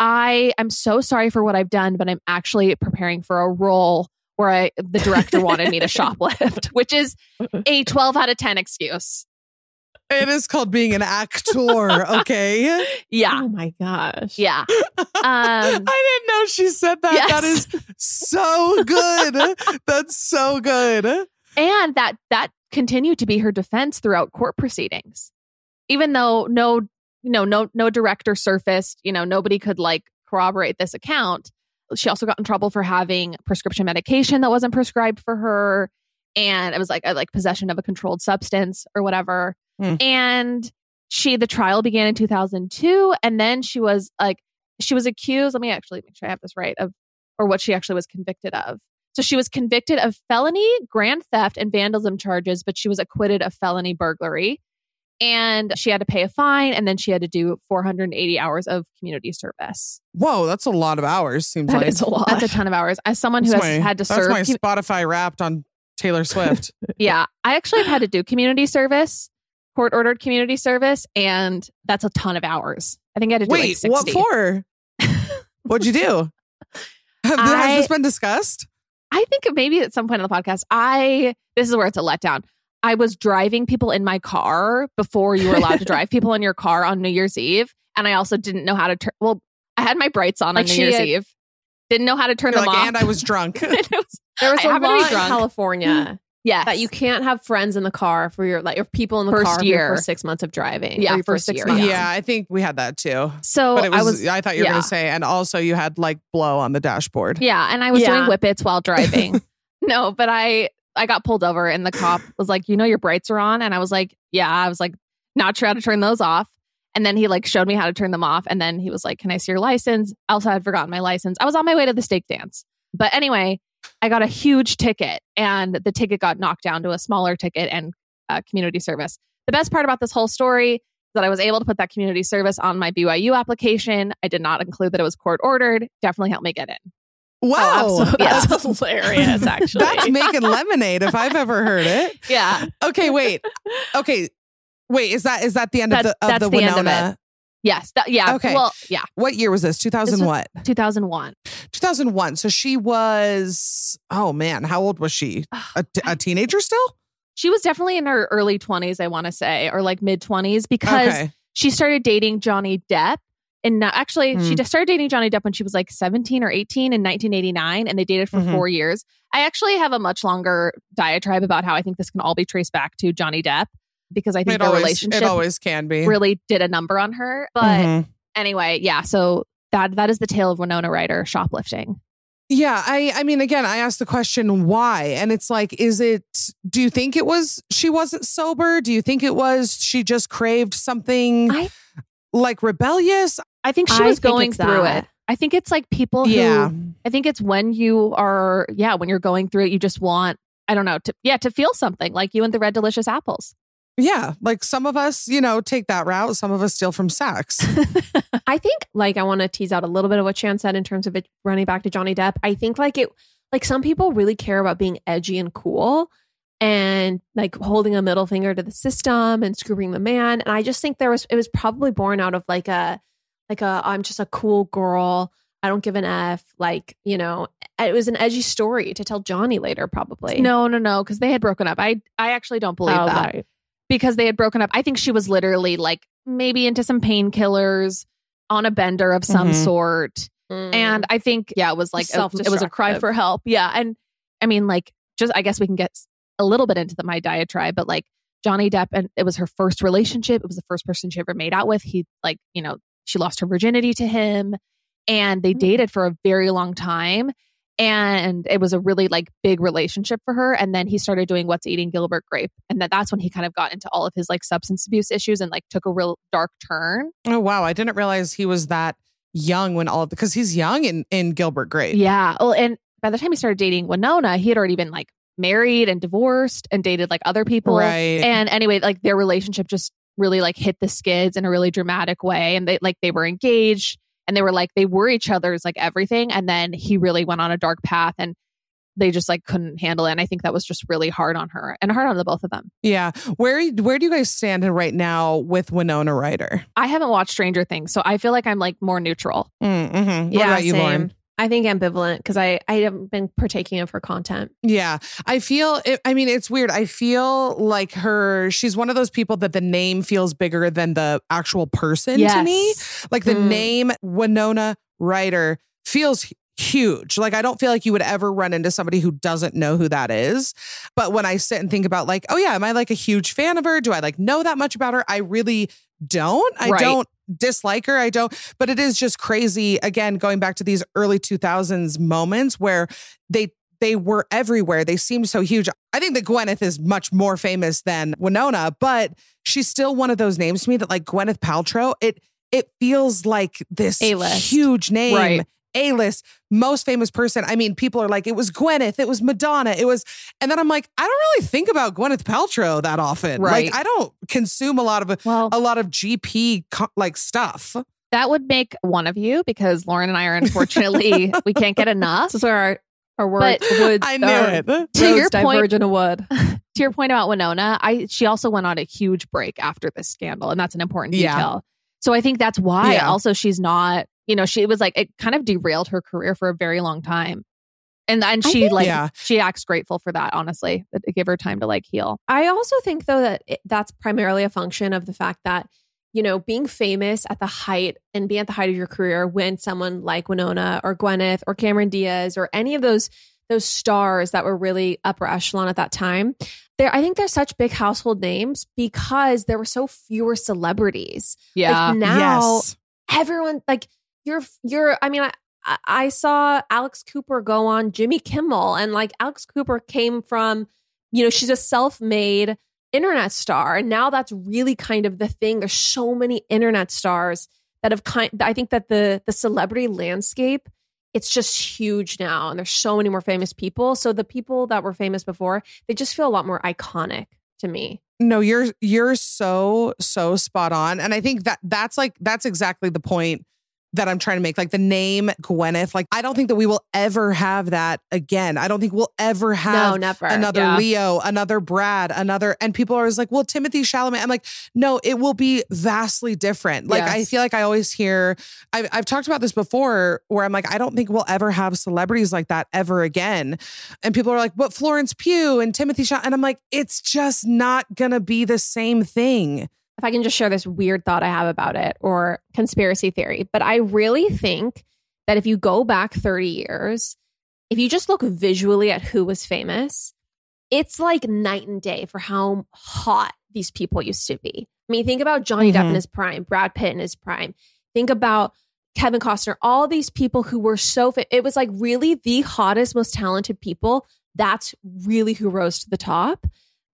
I am so sorry for what I've done, but I'm actually preparing for a role where I the director wanted me to shoplift, which is a 12 out of 10 excuse. It is called being an actor, okay? Yeah. Oh my gosh. Yeah. Um I didn't know she said that. That Yes. is so good. That's so good. and that that continued to be her defense throughout court proceedings. Even though no you know no no director surfaced, you know, nobody could like corroborate this account. she also got in trouble for having prescription medication that wasn't prescribed for her. And it was like a like possession of a controlled substance or whatever. Hmm. And she the trial began in 2002. And then she was like, she was accused. Let me actually make sure I have this right of or what she actually was convicted of. So she was convicted of felony, grand theft, and vandalism charges, but she was acquitted of felony burglary. And she had to pay a fine, and then she had to do 480 hours of community service. Whoa, that's a lot of hours. Seems That like is a lot. That's a ton of hours. As someone who That's has my- had to That's serve, my Spotify wrapped on Taylor Swift. yeah, I actually have had to do community service, court ordered community service, and that's a ton of hours. I think I had to do like Wait, 60. what for? What'd you do? Have, I- has this been discussed? I think maybe at some point in the podcast, I this is where it's a letdown. I was driving people in my car before you were allowed to drive people in your car on New Year's Eve, and I also didn't know how to turn. Well, I had my brights on Like on New Year's had- Eve, didn't know how to turn You're them like, off. and I was drunk. Was- There was I a happened to be law in. California mm-hmm. yes, that you can't have friends in the car for your like your people in the First car for year. first six months of driving. Yeah, or first first six year. months. yeah, I think we had that too. So But it was, I was I thought you were yeah. going to say, and also you had like blow on the dashboard. Yeah, and I was Yeah. doing whippets while driving. no, but I I got pulled over and the cop was like, "You know your brights are on?" And I was like, "Yeah." I was like, "Not sure how to turn those off." And then he like showed me how to turn them off and then he was like, "Can I see your license?" Also, I had forgotten my license. I was on my way to the steak dance. But anyway, I got a huge ticket and the ticket got knocked down to a smaller ticket and uh, community service. The best part about this whole story is that I was able to put that community service on my BYU application. I did not include that it was court ordered. Definitely helped me get in. Wow. Oh, absolutely. Yeah. That's hilarious, actually. That's making lemonade if I've ever heard it. Yeah. Okay, wait. Okay. Wait, is that is that the end of the of that's the the end of Winona? Yes. That, yeah. Okay. Well, yeah. What year was this? 2000 was- what? 2001. 2001. So she was oh man, how old was she? A, t- a teenager still? She was definitely in her early 20s, I want to say, or like mid 20s, because okay. she started dating Johnny Depp. And now, actually, she Hmm. just started dating Johnny Depp when she was like 17 or 18 in 1989, and they dated for Mhm. four years. I actually have a much longer diatribe about how I think this can all be traced back to Johnny Depp because I think It their always, relationship it always can be. really did a number on her. But Mhm. anyway, yeah. So that that is the tale of Winona Ryder shoplifting. Yeah, I I mean again, I asked the question why and it's like is it do you think it was she wasn't sober? Do you think it was she just craved something I- like rebellious? I think she was going through that. it. I think it's like people who Yeah. I think it's when you are, yeah, when you're going through it, you just want, I don't know, to, yeah, to feel something like you and the red delicious apples. Yeah, like some of us, you know, take that route, some of us steal from Saks. I think like I want to tease out a little bit of what Chan said in terms of it running back to Johnny Depp. I think like it like some people really care about being edgy and cool and like holding a middle finger to the system and screwing the man. And I just think there was it was probably born out of like a like a I'm just a cool girl. I don't give an F. Like, you know, it was an edgy story to tell Johnny later, probably. No, no, no, because they had broken up. I, I actually don't believe Oh, that right. because they had broken up. I think she was literally like maybe into some painkillers on a bender of some Mhm. sort. Mm. And I think, yeah, it was like, a, it was a cry for help. Yeah. And I mean, like, just, I guess we can get a little bit into the, my diatribe, but like Johnny Depp, and it was her first relationship. It was the first person she ever made out with. He, like, you know, she lost her virginity to him and they Mm. dated for a very long time. And it was a really like big relationship for her. And then he started doing What's Eating Gilbert Grape. And that, that's when he kind of got into all of his like substance abuse issues and like took a real dark turn. oh wow, I didn't realize he was that young when all because he's young in in Gilbert Grape. Yeah. Well, and by the time he started dating Winona, he had already been like married and divorced and dated like other people. Right. And anyway, like their relationship just really like hit the skids in a really dramatic way. And they like they were engaged and they were like they were each other's like everything. And then he really went on a dark path and they just like couldn't handle it. And I think that was just really hard on her and hard on the both of them. yeah. Where where do you guys stand right now with Winona Ryder? I haven't watched Stranger Things, so I feel like I'm like more neutral. Mm-hmm. What yeah, about you, same. Lauren? I think ambivalent because I I haven't been partaking of her content. Yeah. I feel it, I mean it's weird. I feel like her she's one of those people that the name feels bigger than the actual person to me. Like the Mm. name Winona Ryder feels huge. Like I don't feel like you would ever run into somebody who doesn't know who that is. But when I sit and think about like, oh yeah, am I like a huge fan of her? Do I like know that much about her? I really don't. I Right. don't dislike her. I don't, but it is just crazy. Again, going back to these early 2000s moments where they they were everywhere. They seemed so huge. I think that Gwyneth is much more famous than Winona, but she's still one of those names to me that like Gwyneth Paltrow, it it feels like this A-list. huge name. Right. A-list, most famous person. I mean, people are like, it was Gwyneth, it was Madonna, it was, and then I'm like, I don't really think about Gwyneth Paltrow that often. Right. Like, I don't consume a lot of Well, a lot of GP like stuff. that would make one of you because Lauren and I are unfortunately we can't get enough. This is our, our word, But- woods, I knew it. To your point- in a wood. to your point about Winona, I she also went on a huge break after this scandal, and that's an important Yeah. detail. So I think that's why Yeah. also she's not, you know, she was like it kind of derailed her career for a very long time. And and she think- like Yeah. she acts grateful for that, honestly. That it gave her time to like heal. I also think though that it, that's primarily a function of the fact that you know being famous at the height and being at the height of your career when someone like Winona or Gwyneth or Cameron Diaz or any of those those stars that were really upper echelon at that time there I think they're such big household names because there were so fewer celebrities like now yes. everyone like you're you're I mean I I- saw Alex Cooper go on Jimmy Kimmel and like Alex Cooper came from you know she's a self-made internet star and now that's really kind of the thing. There's so many internet stars that have kind I think that the the celebrity landscape it's just huge now and there's so many more famous people. So the people that were famous before they just feel a lot more iconic to me. No, you're you're so so spot on, and I think that that's like that's exactly the point that I'm trying to make. Like the name Gwyneth, like I don't think that we will ever have that again. I don't think we'll ever have no never another yeah. Leo, another Brad, another, and people are always like, well, Timothy Chalamet. I'm like, no, it will be vastly different. Like, I feel like I always hear, I've, I've talked about this before where I'm like, I don't think we'll ever have celebrities like that ever again. And people are like, but Florence Pugh and Timothy Chalamet. And I'm like, it's just not going to be the same thing. If I can just share this weird thought I have about it or conspiracy theory, but I really think that if you go back 30 years, if you just look visually at who was famous, it's like night and day for how hot these people used to be. I mean, think about Johnny Depp in Mhm. his prime, Brad Pitt in his prime. Think about Kevin Costner, all these people who were so fit. It was like really the hottest, most talented people. That's really who rose to the top.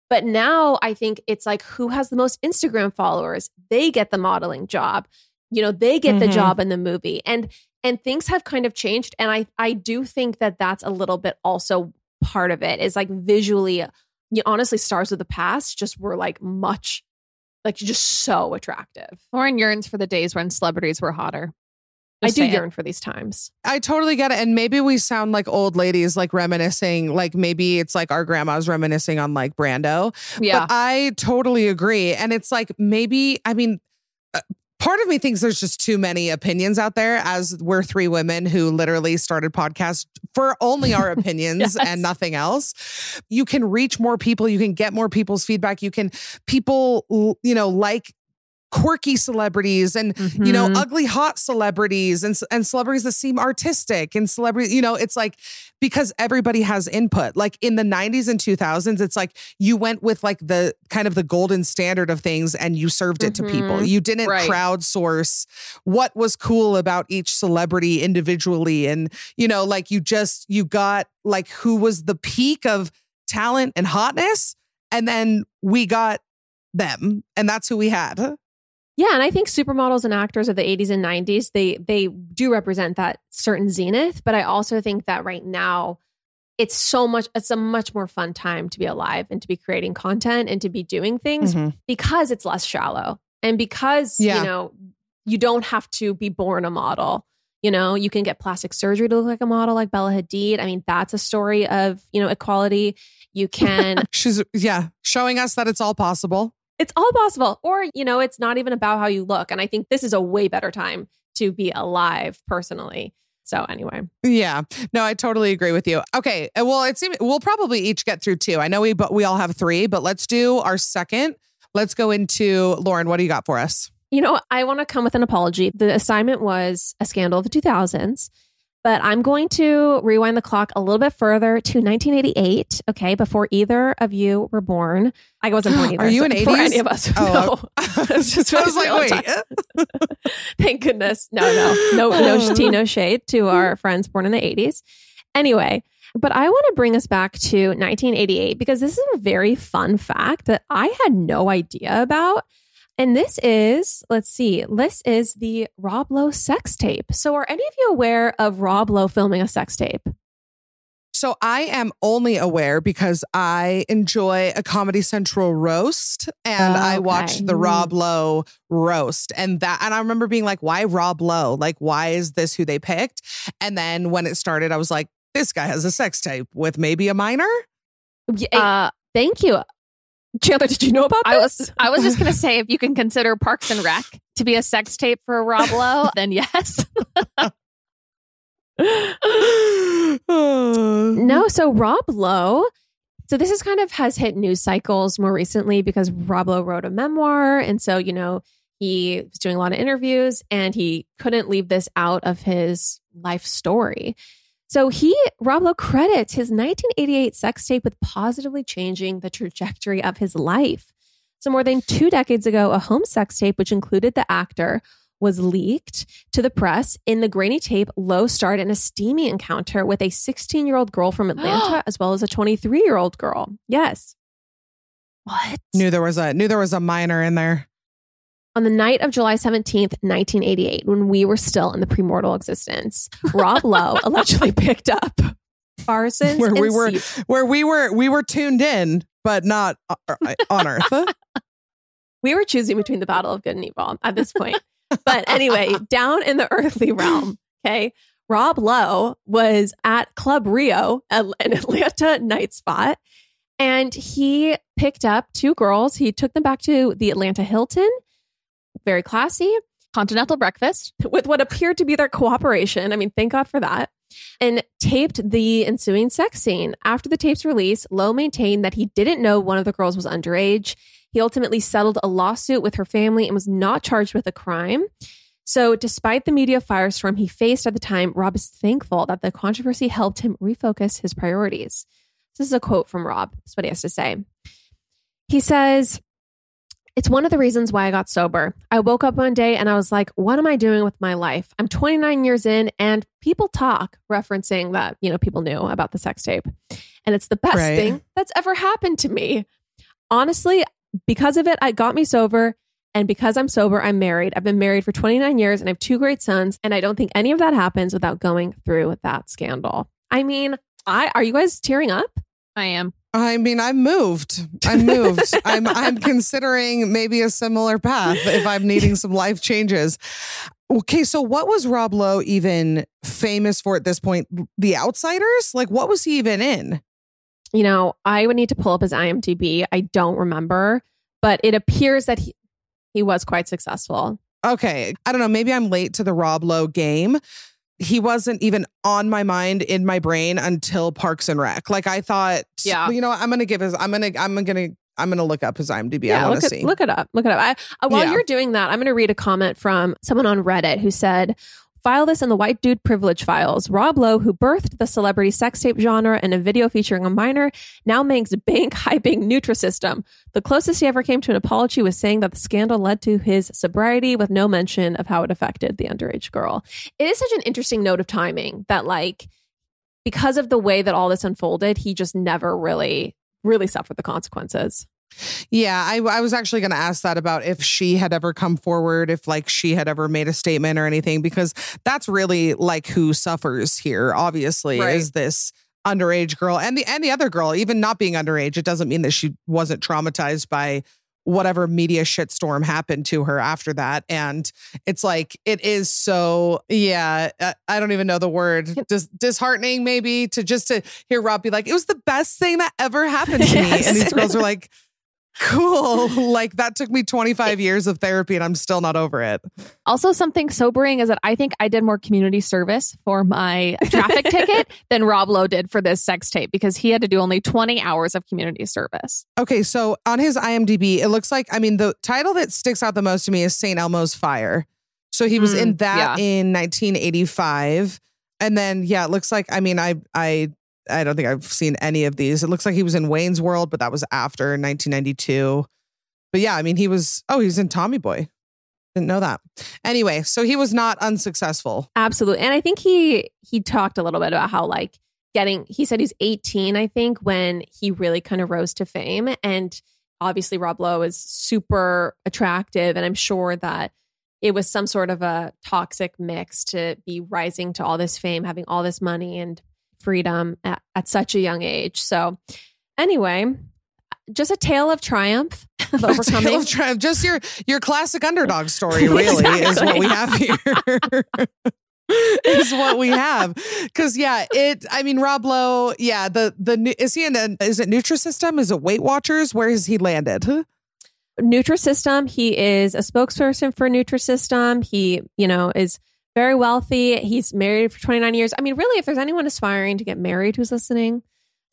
But now I think it's like who has the most Instagram followers? They get the modeling job. You know, they get the Mhm. job in the movie. And and things have kind of changed and I I do think that that's a little bit also part of it is like visually you honestly stars of the past just were like much like just so attractive. Lauren yearns for the days when celebrities were hotter. I do saying. yearn for these times. I totally get it. And maybe we sound like old ladies, like reminiscing, like maybe it's like our grandmas reminiscing on like Brando. Yeah. But I totally agree. And it's like maybe, I mean, uh, part of me thinks there's just too many opinions out there as we're three women who literally started podcasts for only our opinions Yes. and nothing else. You can reach more people, you can get more people's feedback. You can, people, you know, like quirky celebrities and you know Mhm. ugly hot celebrities and and celebrities that seem artistic and celebrities you know it's like because everybody has input like in the 90s and 2000s it's like you went with like the kind of the golden standard of things and you served it to people Mhm. you didn't Right. crowdsource what was cool about each celebrity individually and you know like you just you got like who was the peak of talent and hotness and then we got them and that's who we had Yeah, and I think supermodels and actors of the 80s and 90s, they they do represent that certain zenith, but I also think that right now it's so much it's a much more fun time to be alive and to be creating content and to be doing things Mhm. because it's less shallow. And because, Yeah. you know, you don't have to be born a model. You know, you can get plastic surgery to look like a model like Bella Hadid. I mean, that's a story of, you know, equality. You can She's yeah, showing us that it's all possible. It's all possible. Or, you know, it's not even about how you look. And I think this is a way better time to be alive personally. So, anyway, Yeah, no, I totally agree with you. Okay, uh, well, it seems we'll probably each get through two. I know we, but we all have three. But let's do our second. Let's go into Lauren. What do you got for us? you know, I want to come with an apology. The assignment was a scandal of the 2000s, but I'm going to rewind the clock a little bit further to 1988. Okay, before either of you were born. I wasn't born either. Are you so an before 80s? any of us? Oh, no. It's just I was like, wait. Thank goodness. No, no, no, no tea, no shade to our friends born in the 80s. Anyway, but I want to bring us back to 1988 because this is a very fun fact that I had no idea about. And this is, let's see, this is the Rob Lowe sex tape. So are any of you aware of Rob Lowe filming a sex tape? So I am only aware because I enjoy a Comedy Central roast and I watched the Rob Lowe roast and that and I remember being like why Rob Lowe? Like why is this who they picked? And then when it started I was like this guy has a sex tape with maybe a minor? Uh, thank you. Chanler, did you know about this? I was I was just gonna say if you can consider Parks and Rec to be a sex tape for Rob Lowe, then yes. No, so Rob Lowe. So this is kind of has hit news cycles more recently because Rob Lowe wrote a memoir, and so you know he was doing a lot of interviews, and he couldn't leave this out of his life story. So he Rob Lowe credits his 1988 sex tape with positively changing the trajectory of his life. So more than two decades ago, a home sex tape, which included the actor, was leaked to the press. In the grainy tape, Lowe starred in a steamy encounter with a 16 year old girl from Atlanta, as well as a 23 year old girl. Yes. what? Knew there was a knew there was a minor in there. On the night of July 17th, 1988, when we were still in the premortal existence, Rob Lowe allegedly picked up Parsons Where we were Se- where we were we were tuned in but not uh, uh, on earth. we were choosing between the battle of good and evil at this point. But anyway, down in the earthly realm, okay, Rob Lowe was at Club Rio, an Atlanta night spot, and he picked up two girls. He took them back to the Atlanta Hilton, very classy, Continental breakfast. with what appeared to be their cooperation. I mean, thank God for that. And taped the ensuing sex scene. After the tape's release, Lowe maintained that he didn't know one of the girls was underage. He ultimately settled a lawsuit with her family and was not charged with a crime. So, despite the media firestorm he faced at the time, Rob is thankful that the controversy helped him refocus his priorities. This is a quote from Rob. That's what he has to say. He says, it's one of the reasons why I got sober. I woke up one day and I was like, what am I doing with my life? I'm 29 years in and people talk referencing that, you know, people knew about the sex tape. And it's the best Right. thing that's ever happened to me. Honestly, because of it, I got me sober. And because I'm sober, I'm married. I've been married for 29 years and I have two great sons. And I don't think any of that happens without going through that scandal. I mean, I are you guys tearing up? I am. I mean, I'm moved. I'm moved. I'm I'm considering maybe a similar path if I'm needing some life changes. Okay, so what was Rob Lowe even famous for at this point? The Outsiders? Like what was he even in? you know, I would need to pull up his IMDb. I don't remember, but it appears that he, he was quite successful. Okay, I don't know, maybe I'm late to the Rob Lowe game. He wasn't even on my mind in my brain until Parks and Rec. Like I thought, Yeah. you know, what, I'm gonna give his I'm gonna I'm gonna I'm gonna look up his IMDb. I want look, to it, see. look it up. Look it up. I, uh, while Yeah. you're doing that, I'm going to read a comment from someone on Reddit who said, File this in the white dude privilege files. Rob Lowe, who birthed the celebrity sex tape genre in a video featuring a minor, now makes bank hyping Nutrisystem. The closest he ever came to an apology was saying that the scandal led to his sobriety with no mention of how it affected the underage girl. It is such an interesting note of timing that, like, because of the way that all this unfolded, he just never really, really suffered the consequences. Yeah, I, I was actually going to ask that about if she had ever come forward, if like she had ever made a statement or anything, because that's really like who suffers here. Obviously, Right. is this underage girl and the and the other girl, even not being underage, it doesn't mean that she wasn't traumatized by whatever media shitstorm happened to her after that. And it's like it is so yeah. uh, I don't even know the word Dis- disheartening, maybe to just to hear Rob be like, it was the best thing that ever happened to me, Yes. and these girls are like cool. Like that took me 25 years of therapy and I'm still not over it. Also, something sobering is that I think I did more community service for my traffic ticket than Rob Lowe did for this sex tape because he had to do only 20 hours of community service. Okay, so on his IMDb, it looks like I mean the title that sticks out the most to me is St. Elmo's Fire. So he was Mm, in that yeah. in 1985. And then yeah, it looks like I mean I I I don't think I've seen any of these. It looks like he was in Wayne's World, but that was after 1992. but yeah, I mean, he was. Oh, he's in Tommy Boy. Didn't know that. Anyway, so he was not unsuccessful. Absolutely. And I think he he talked a little bit about how like getting he said he's 18, I think, when he really kind of rose to fame. And obviously Rob Lowe is super attractive. And I'm sure that it was some sort of a toxic mix to be rising to all this fame, having all this money and freedom at, at such a young age. So anyway, just a tale of triumph of Tale overcoming. of triumph. Just your your classic underdog story, really, is what we have here. is what we have because yeah it i mean rob lowe yeah the the is he in a, is it nutrisystem is it weight watchers where has he landed Nutrisystem. He is a spokesperson for Nutrisystem. He, you know, is very wealthy. He's married for 29 years. I mean, really, if there's anyone aspiring to get married who's listening,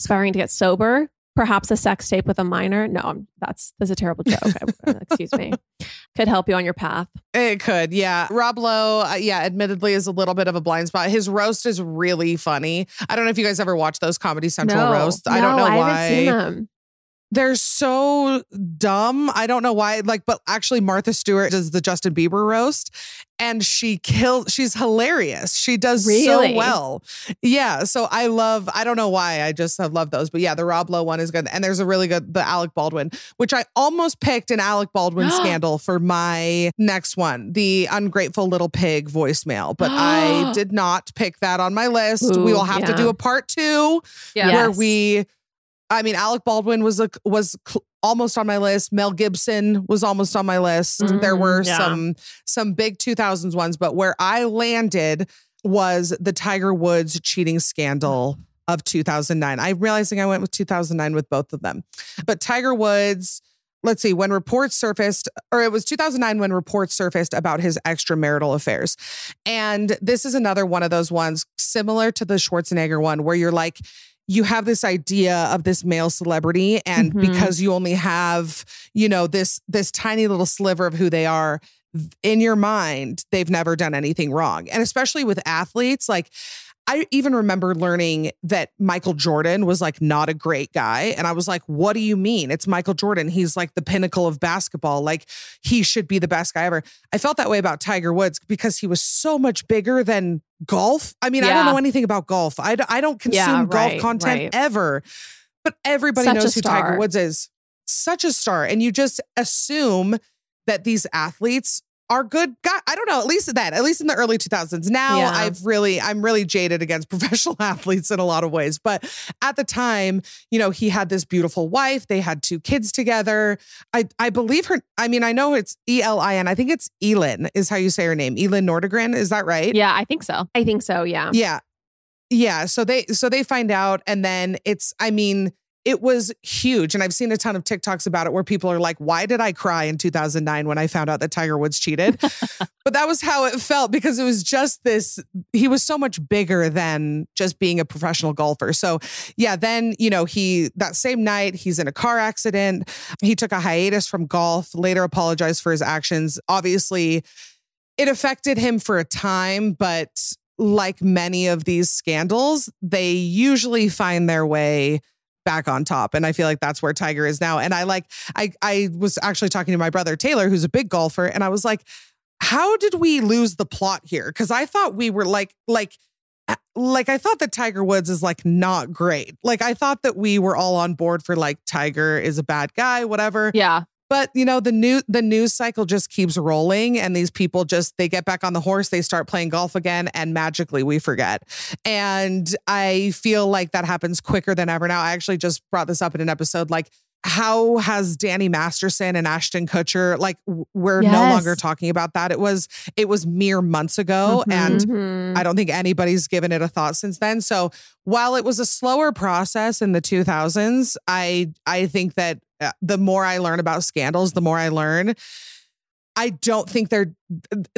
aspiring to get sober, perhaps a sex tape with a minor. No, I'm- that's that's a terrible joke. Excuse me. Could help you on your path. It could, yeah. Rob Lowe, uh, yeah, admittedly is a little bit of a blind spot. His roast is really funny. I don't know if you guys ever watched those Comedy Central no, roasts. I don't know I why. Haven't seen them. They're so dumb. I don't know why. Like, but actually, Martha Stewart does the Justin Bieber roast, and she kills. She's hilarious. She does Really? so well. Yeah. So I love. I don't know why. I just have loved those. But yeah, the Rob Lowe one is good, and there's a really good the Alec Baldwin, which I almost picked an Alec Baldwin scandal for my next one, the ungrateful little pig voicemail, but I did not pick that on my list. we will have to do a part two Yeah. Yeah. where we I mean Alec Baldwin was a, was cl- almost on my list. Mel Gibson was almost on my list. There Mm, were yeah. some some big 2000s ones but where I landed was the Tiger Woods cheating scandal of 2009 I'm realizing I went with 2009 with both of them. But Tiger Woods let's see when reports surfaced or it was 2009 when reports surfaced about his extramarital affairs. And this is another one of those ones similar to the Schwarzenegger one where you're like you have this idea of this male celebrity and Mhm. because you only have you know this this tiny little sliver of who they are in your mind they've never done anything wrong and especially with athletes like I even remember learning that Michael Jordan was like not a great guy. And I was like, what do you mean? It's Michael Jordan. He's like the pinnacle of basketball. Like he should be the best guy ever. I felt that way about Tiger Woods because he was so much bigger than golf. I mean, I don't know anything about golf. I, I don't consume Yeah, golf right, content right. ever. But everybody Such knows who Tiger. Woods is. Such a star. And you just assume that these athletes are good guy. I don't know, at least that, at least in the early 2000s. Now Yeah. I've really, I'm really jaded against professional athletes in a lot of ways. But at the time, you know, he had this beautiful wife. They had two kids together. I, I believe her, I mean, I know it's E L I N. I think it's Elin is how you say her name. Elin Nordegren. Is that right? Yeah, I think so. I think so. Yeah. Yeah. Yeah. So they so they find out and then it's I mean, it was huge. And I've seen a ton of TikToks about it where people are like, why did I cry in 2009 when I found out that Tiger Woods cheated? but that was how it felt because it was just this, he was so much bigger than just being a professional golfer. So yeah, then, you know, he, that same night, he's in a car accident. He took a hiatus from golf, later apologized for his actions. Obviously, it affected him for a time, but like many of these scandals, they usually find their way back on top. And I feel like that's where Tiger is now. And I like, I, I was actually talking to my brother Taylor, who's a big golfer, and I was like, how did we lose the plot here? Because I thought we were like, like, uh, like I thought that Tiger Woods is like not great. Like I thought that we were all on board for like Tiger is a bad guy, whatever. Yeah. But you know, the new the news cycle just keeps rolling and these people just they get back on the horse, they start playing golf again, and magically we forget. And I feel like that happens quicker than ever now. I actually just brought this up in an episode. Like, how has Danny Masterson and Ashton Kutcher like we're no longer talking about that. It was it was mere months ago. Mhm. And Mhm. I don't think anybody's given it a thought since then. So while it was a slower process in the 2000s, I I think that uh, the more I learn about scandals, the more I learn. I don't think they're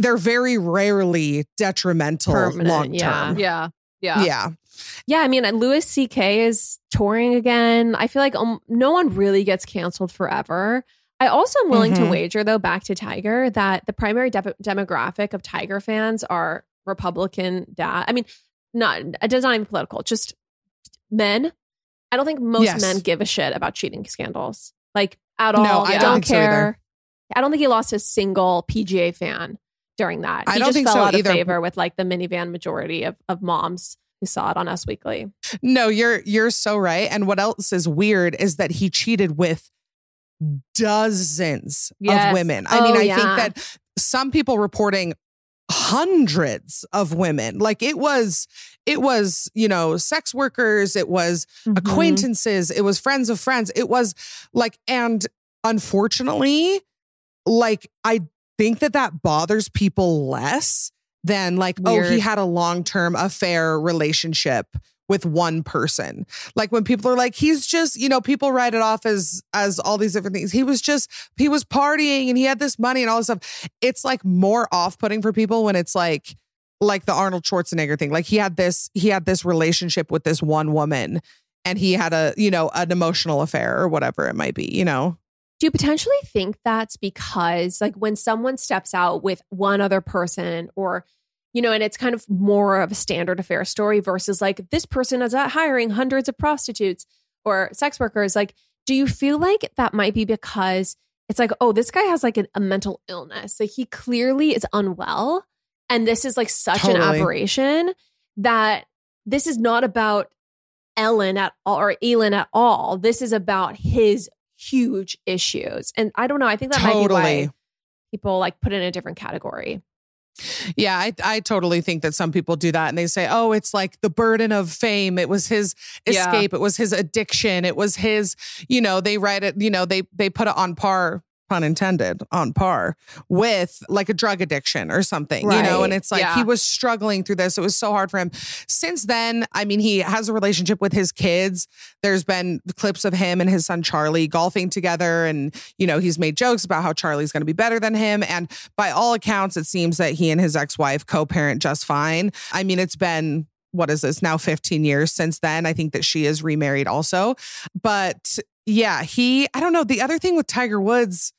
they're very rarely detrimental long term. Yeah. Yeah. Yeah. Yeah, Yeah. I mean, Louis C.K. is touring again. I feel like um, no one really gets canceled forever. I also am willing to Mhm. wager, though, back to Tiger, that the primary de- demographic of Tiger fans are Republican dad. I mean, not it does not even political, just men. I don't think most Yes. men give a shit about cheating scandals. Like at all. No, I don't, don't think so care. I don't think he lost a single PGA fan during that. I He don't just think fell so out either. of favor with like the minivan majority of, of moms who saw it on Us Weekly. No, you're you're so right. And what else is weird is that he cheated with dozens Yes. of women. I Oh, mean, I yeah. think that some people reporting hundreds of women. Like it was it was, you know, sex workers, it was Mm-hmm. acquaintances, it was friends of friends. It was like and unfortunately, like I think that that bothers people less than like oh he had a long-term affair relationship with one person. Like when people are like he's just, you know, people write it off as as all these different things. He was just he was partying and he had this money and all this stuff. It's like more off-putting for people when it's like like the Arnold Schwarzenegger thing. Like he had this he had this relationship with this one woman and he had a, you know, an emotional affair or whatever it might be, you know. Do you potentially think that's because, like, when someone steps out with one other person, or, you know, and it's kind of more of a standard affair story versus like this person is out hiring hundreds of prostitutes or sex workers, like, do you feel like that might be because it's like, oh, this guy has like an, a mental illness? Like, he clearly is unwell. And this is like such an aberration that this is not about Ellen at all or Elin at all. This is about his huge issues. And I don't know. I think that might be Totally. why people like put it in a different category. Yeah, I, I totally think that some people do that and they say, oh, it's like the burden of fame. It was his Yeah. escape. It was his addiction. It was his, you know, they write it, you know, they they put it on par, pun intended, on par with like a drug addiction or something, you know, and it's like Yeah. he was struggling through this. It was so hard for him. Since then, I mean, he has a relationship with his kids. There's been clips of him and his son Charlie golfing together. And, you know, he's made jokes about how Charlie's going to be better than him. And by all accounts, it seems that he and his ex wife co parent just fine. I mean, it's been, what is this now 15 years since then? I think that she is remarried also. But yeah, he, I don't know. The other thing with Tiger Woods,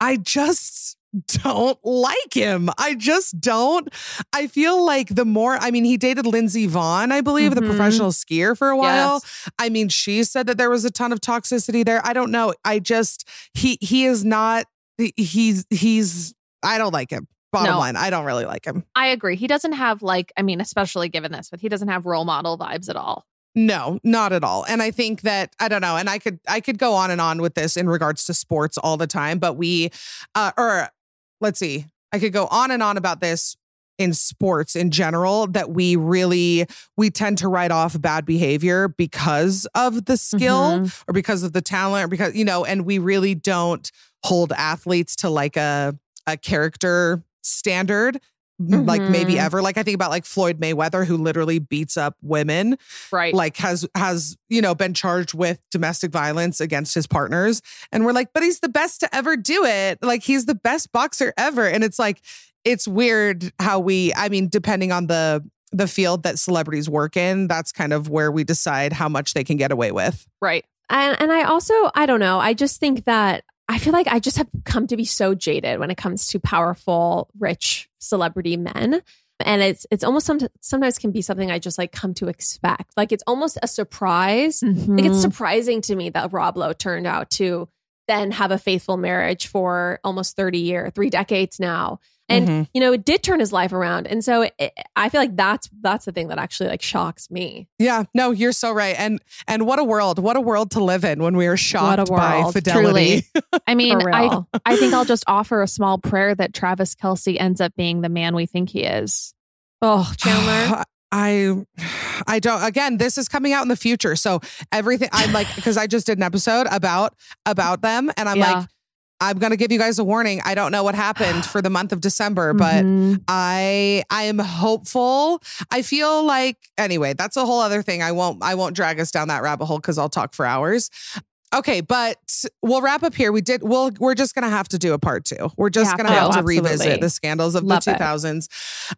I just don't like him. I just don't. I feel like the more, I mean, he dated Lindsey Vonn, I believe, the Mhm. professional skier for a while. Yes. I mean, she said that there was a ton of toxicity there. I don't know. I just he he is not he's he's I don't like him. Bottom No. line, I don't really like him. I agree. He doesn't have like, I mean, especially given this, but he doesn't have role model vibes at all. No, not at all. And I think that I don't know, and I could I could go on and on with this in regards to sports all the time, but we uh or let's see. I could go on and on about this in sports in general that we really we tend to write off bad behavior because of the skill Mhm. or because of the talent or because you know and we really don't hold athletes to like a a character standard like maybe Mhm. ever like i think about like floyd mayweather who literally beats up women Right. like has has you know been charged with domestic violence against his partners and we're like but he's the best to ever do it like he's the best boxer ever and it's like it's weird how we i mean depending on the the field that celebrities work in that's kind of where we decide how much they can get away with right. And and I also I don't know. I just think that I feel like I just have come to be so jaded when it comes to powerful, rich celebrity men. And it's it's almost some, sometimes can be something I just like come to expect. Like it's almost a surprise. Like Mm-hmm. it's surprising to me that Rob Lowe turned out to then have a faithful marriage for almost 30 years, three decades now. And Mhm. you know, it did turn his life around. And so it, I feel like that's that's the thing that actually like shocks me. yeah no you're so right and and what a world what a world to live in when we are shocked by world, fidelity I mean, I. I think I'll just offer a small prayer that Travis Kelce ends up being the man we think he is. Oh, Chanler. I I don't again this is coming out in the future so everything I'm like because I just did an episode about about them and I'm Yeah. like I'm going to give you guys a warning I don't know what happened for the month of December but Mhm. I I am hopeful I feel like anyway that's a whole other thing I won't I won't drag us down that rabbit hole cuz I'll talk for hours Okay, but we'll wrap up here. We did. We'll. We're just gonna have to do a part two. We're just gonna to, have to absolutely. revisit the scandals of Love the it. 2000s.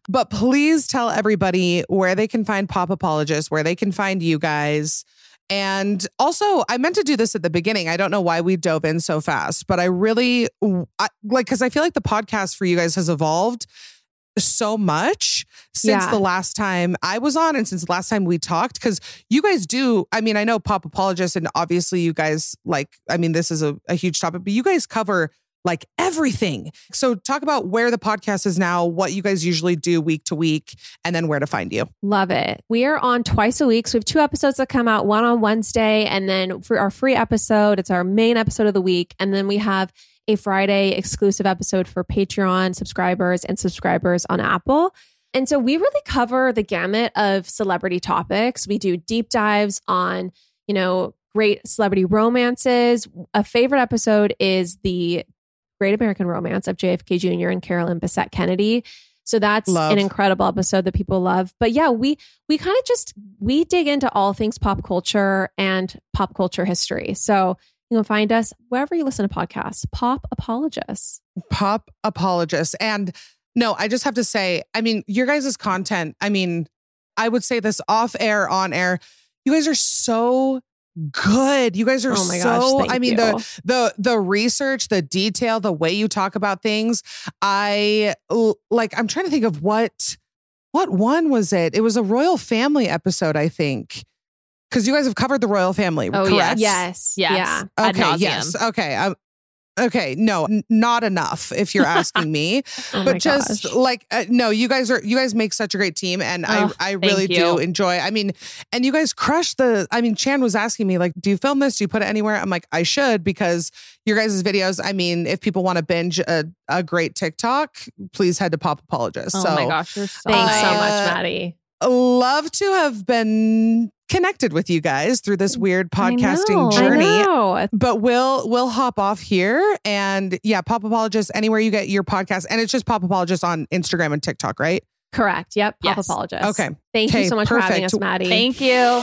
But please tell everybody where they can find Pop Apologists, where they can find you guys. And also, I meant to do this at the beginning. I don't know why we dove in so fast, but I really I, like because I feel like the podcast for you guys has evolved so much since Yeah. the last time I was on and since the last time we talked. Cause you guys do, I mean, I know pop apologists, and obviously you guys like, I mean, this is a, a huge topic, but you guys cover like everything. So talk about where the podcast is now, what you guys usually do week to week, and then where to find you. Love it. We are on twice a week. So we have two episodes that come out, one on Wednesday, and then for our free episode, it's our main episode of the week. And then we have a Friday exclusive episode for Patreon subscribers and subscribers on Apple. And so we really cover the gamut of celebrity topics. We do deep dives on, you know, great celebrity romances. A favorite episode is the Great American Romance of JFK Jr. and Carolyn Bessette Kennedy. So that's Love. an incredible episode that people love. But yeah, we we kind of just we dig into all things pop culture and pop culture history. So you can find us wherever you listen to podcasts. Pop apologists. Pop apologists. And no, I just have to say, I mean, your guys' content, I mean, I would say this off air, on air. You guys are so good. You guys are Oh my so gosh, thank I mean you. the the the research, the detail, the way you talk about things. I like I'm trying to think of what what one was it? It was a royal family episode, I think. Cuz you guys have covered the royal family, Oh, correct? Yes. Yes. Yeah. Ad Okay, yes. Okay. Um, okay, no, n- not enough if you're asking me Oh but just gosh. like uh, no you guys are you guys make such a great team and Oh, i i really do enjoy i mean and you guys crush the i mean chan was asking me like do you film this? Do you put it anywhere? I'm like i should because your guys' videos i mean if people want to binge a, a great tiktok please head to pop apologist. Oh so my gosh, you're so Thanks so Uh, much, Maddie. love to have been connected with you guys through this weird I know. podcasting journey I know. but we'll we'll hop off here and yeah pop apologist anywhere you get your podcast and it's just pop apologist on instagram and tiktok right Correct. Yep. Pop Yes. apologists. Okay. Thank you so much for having us, Maddie. Thank you.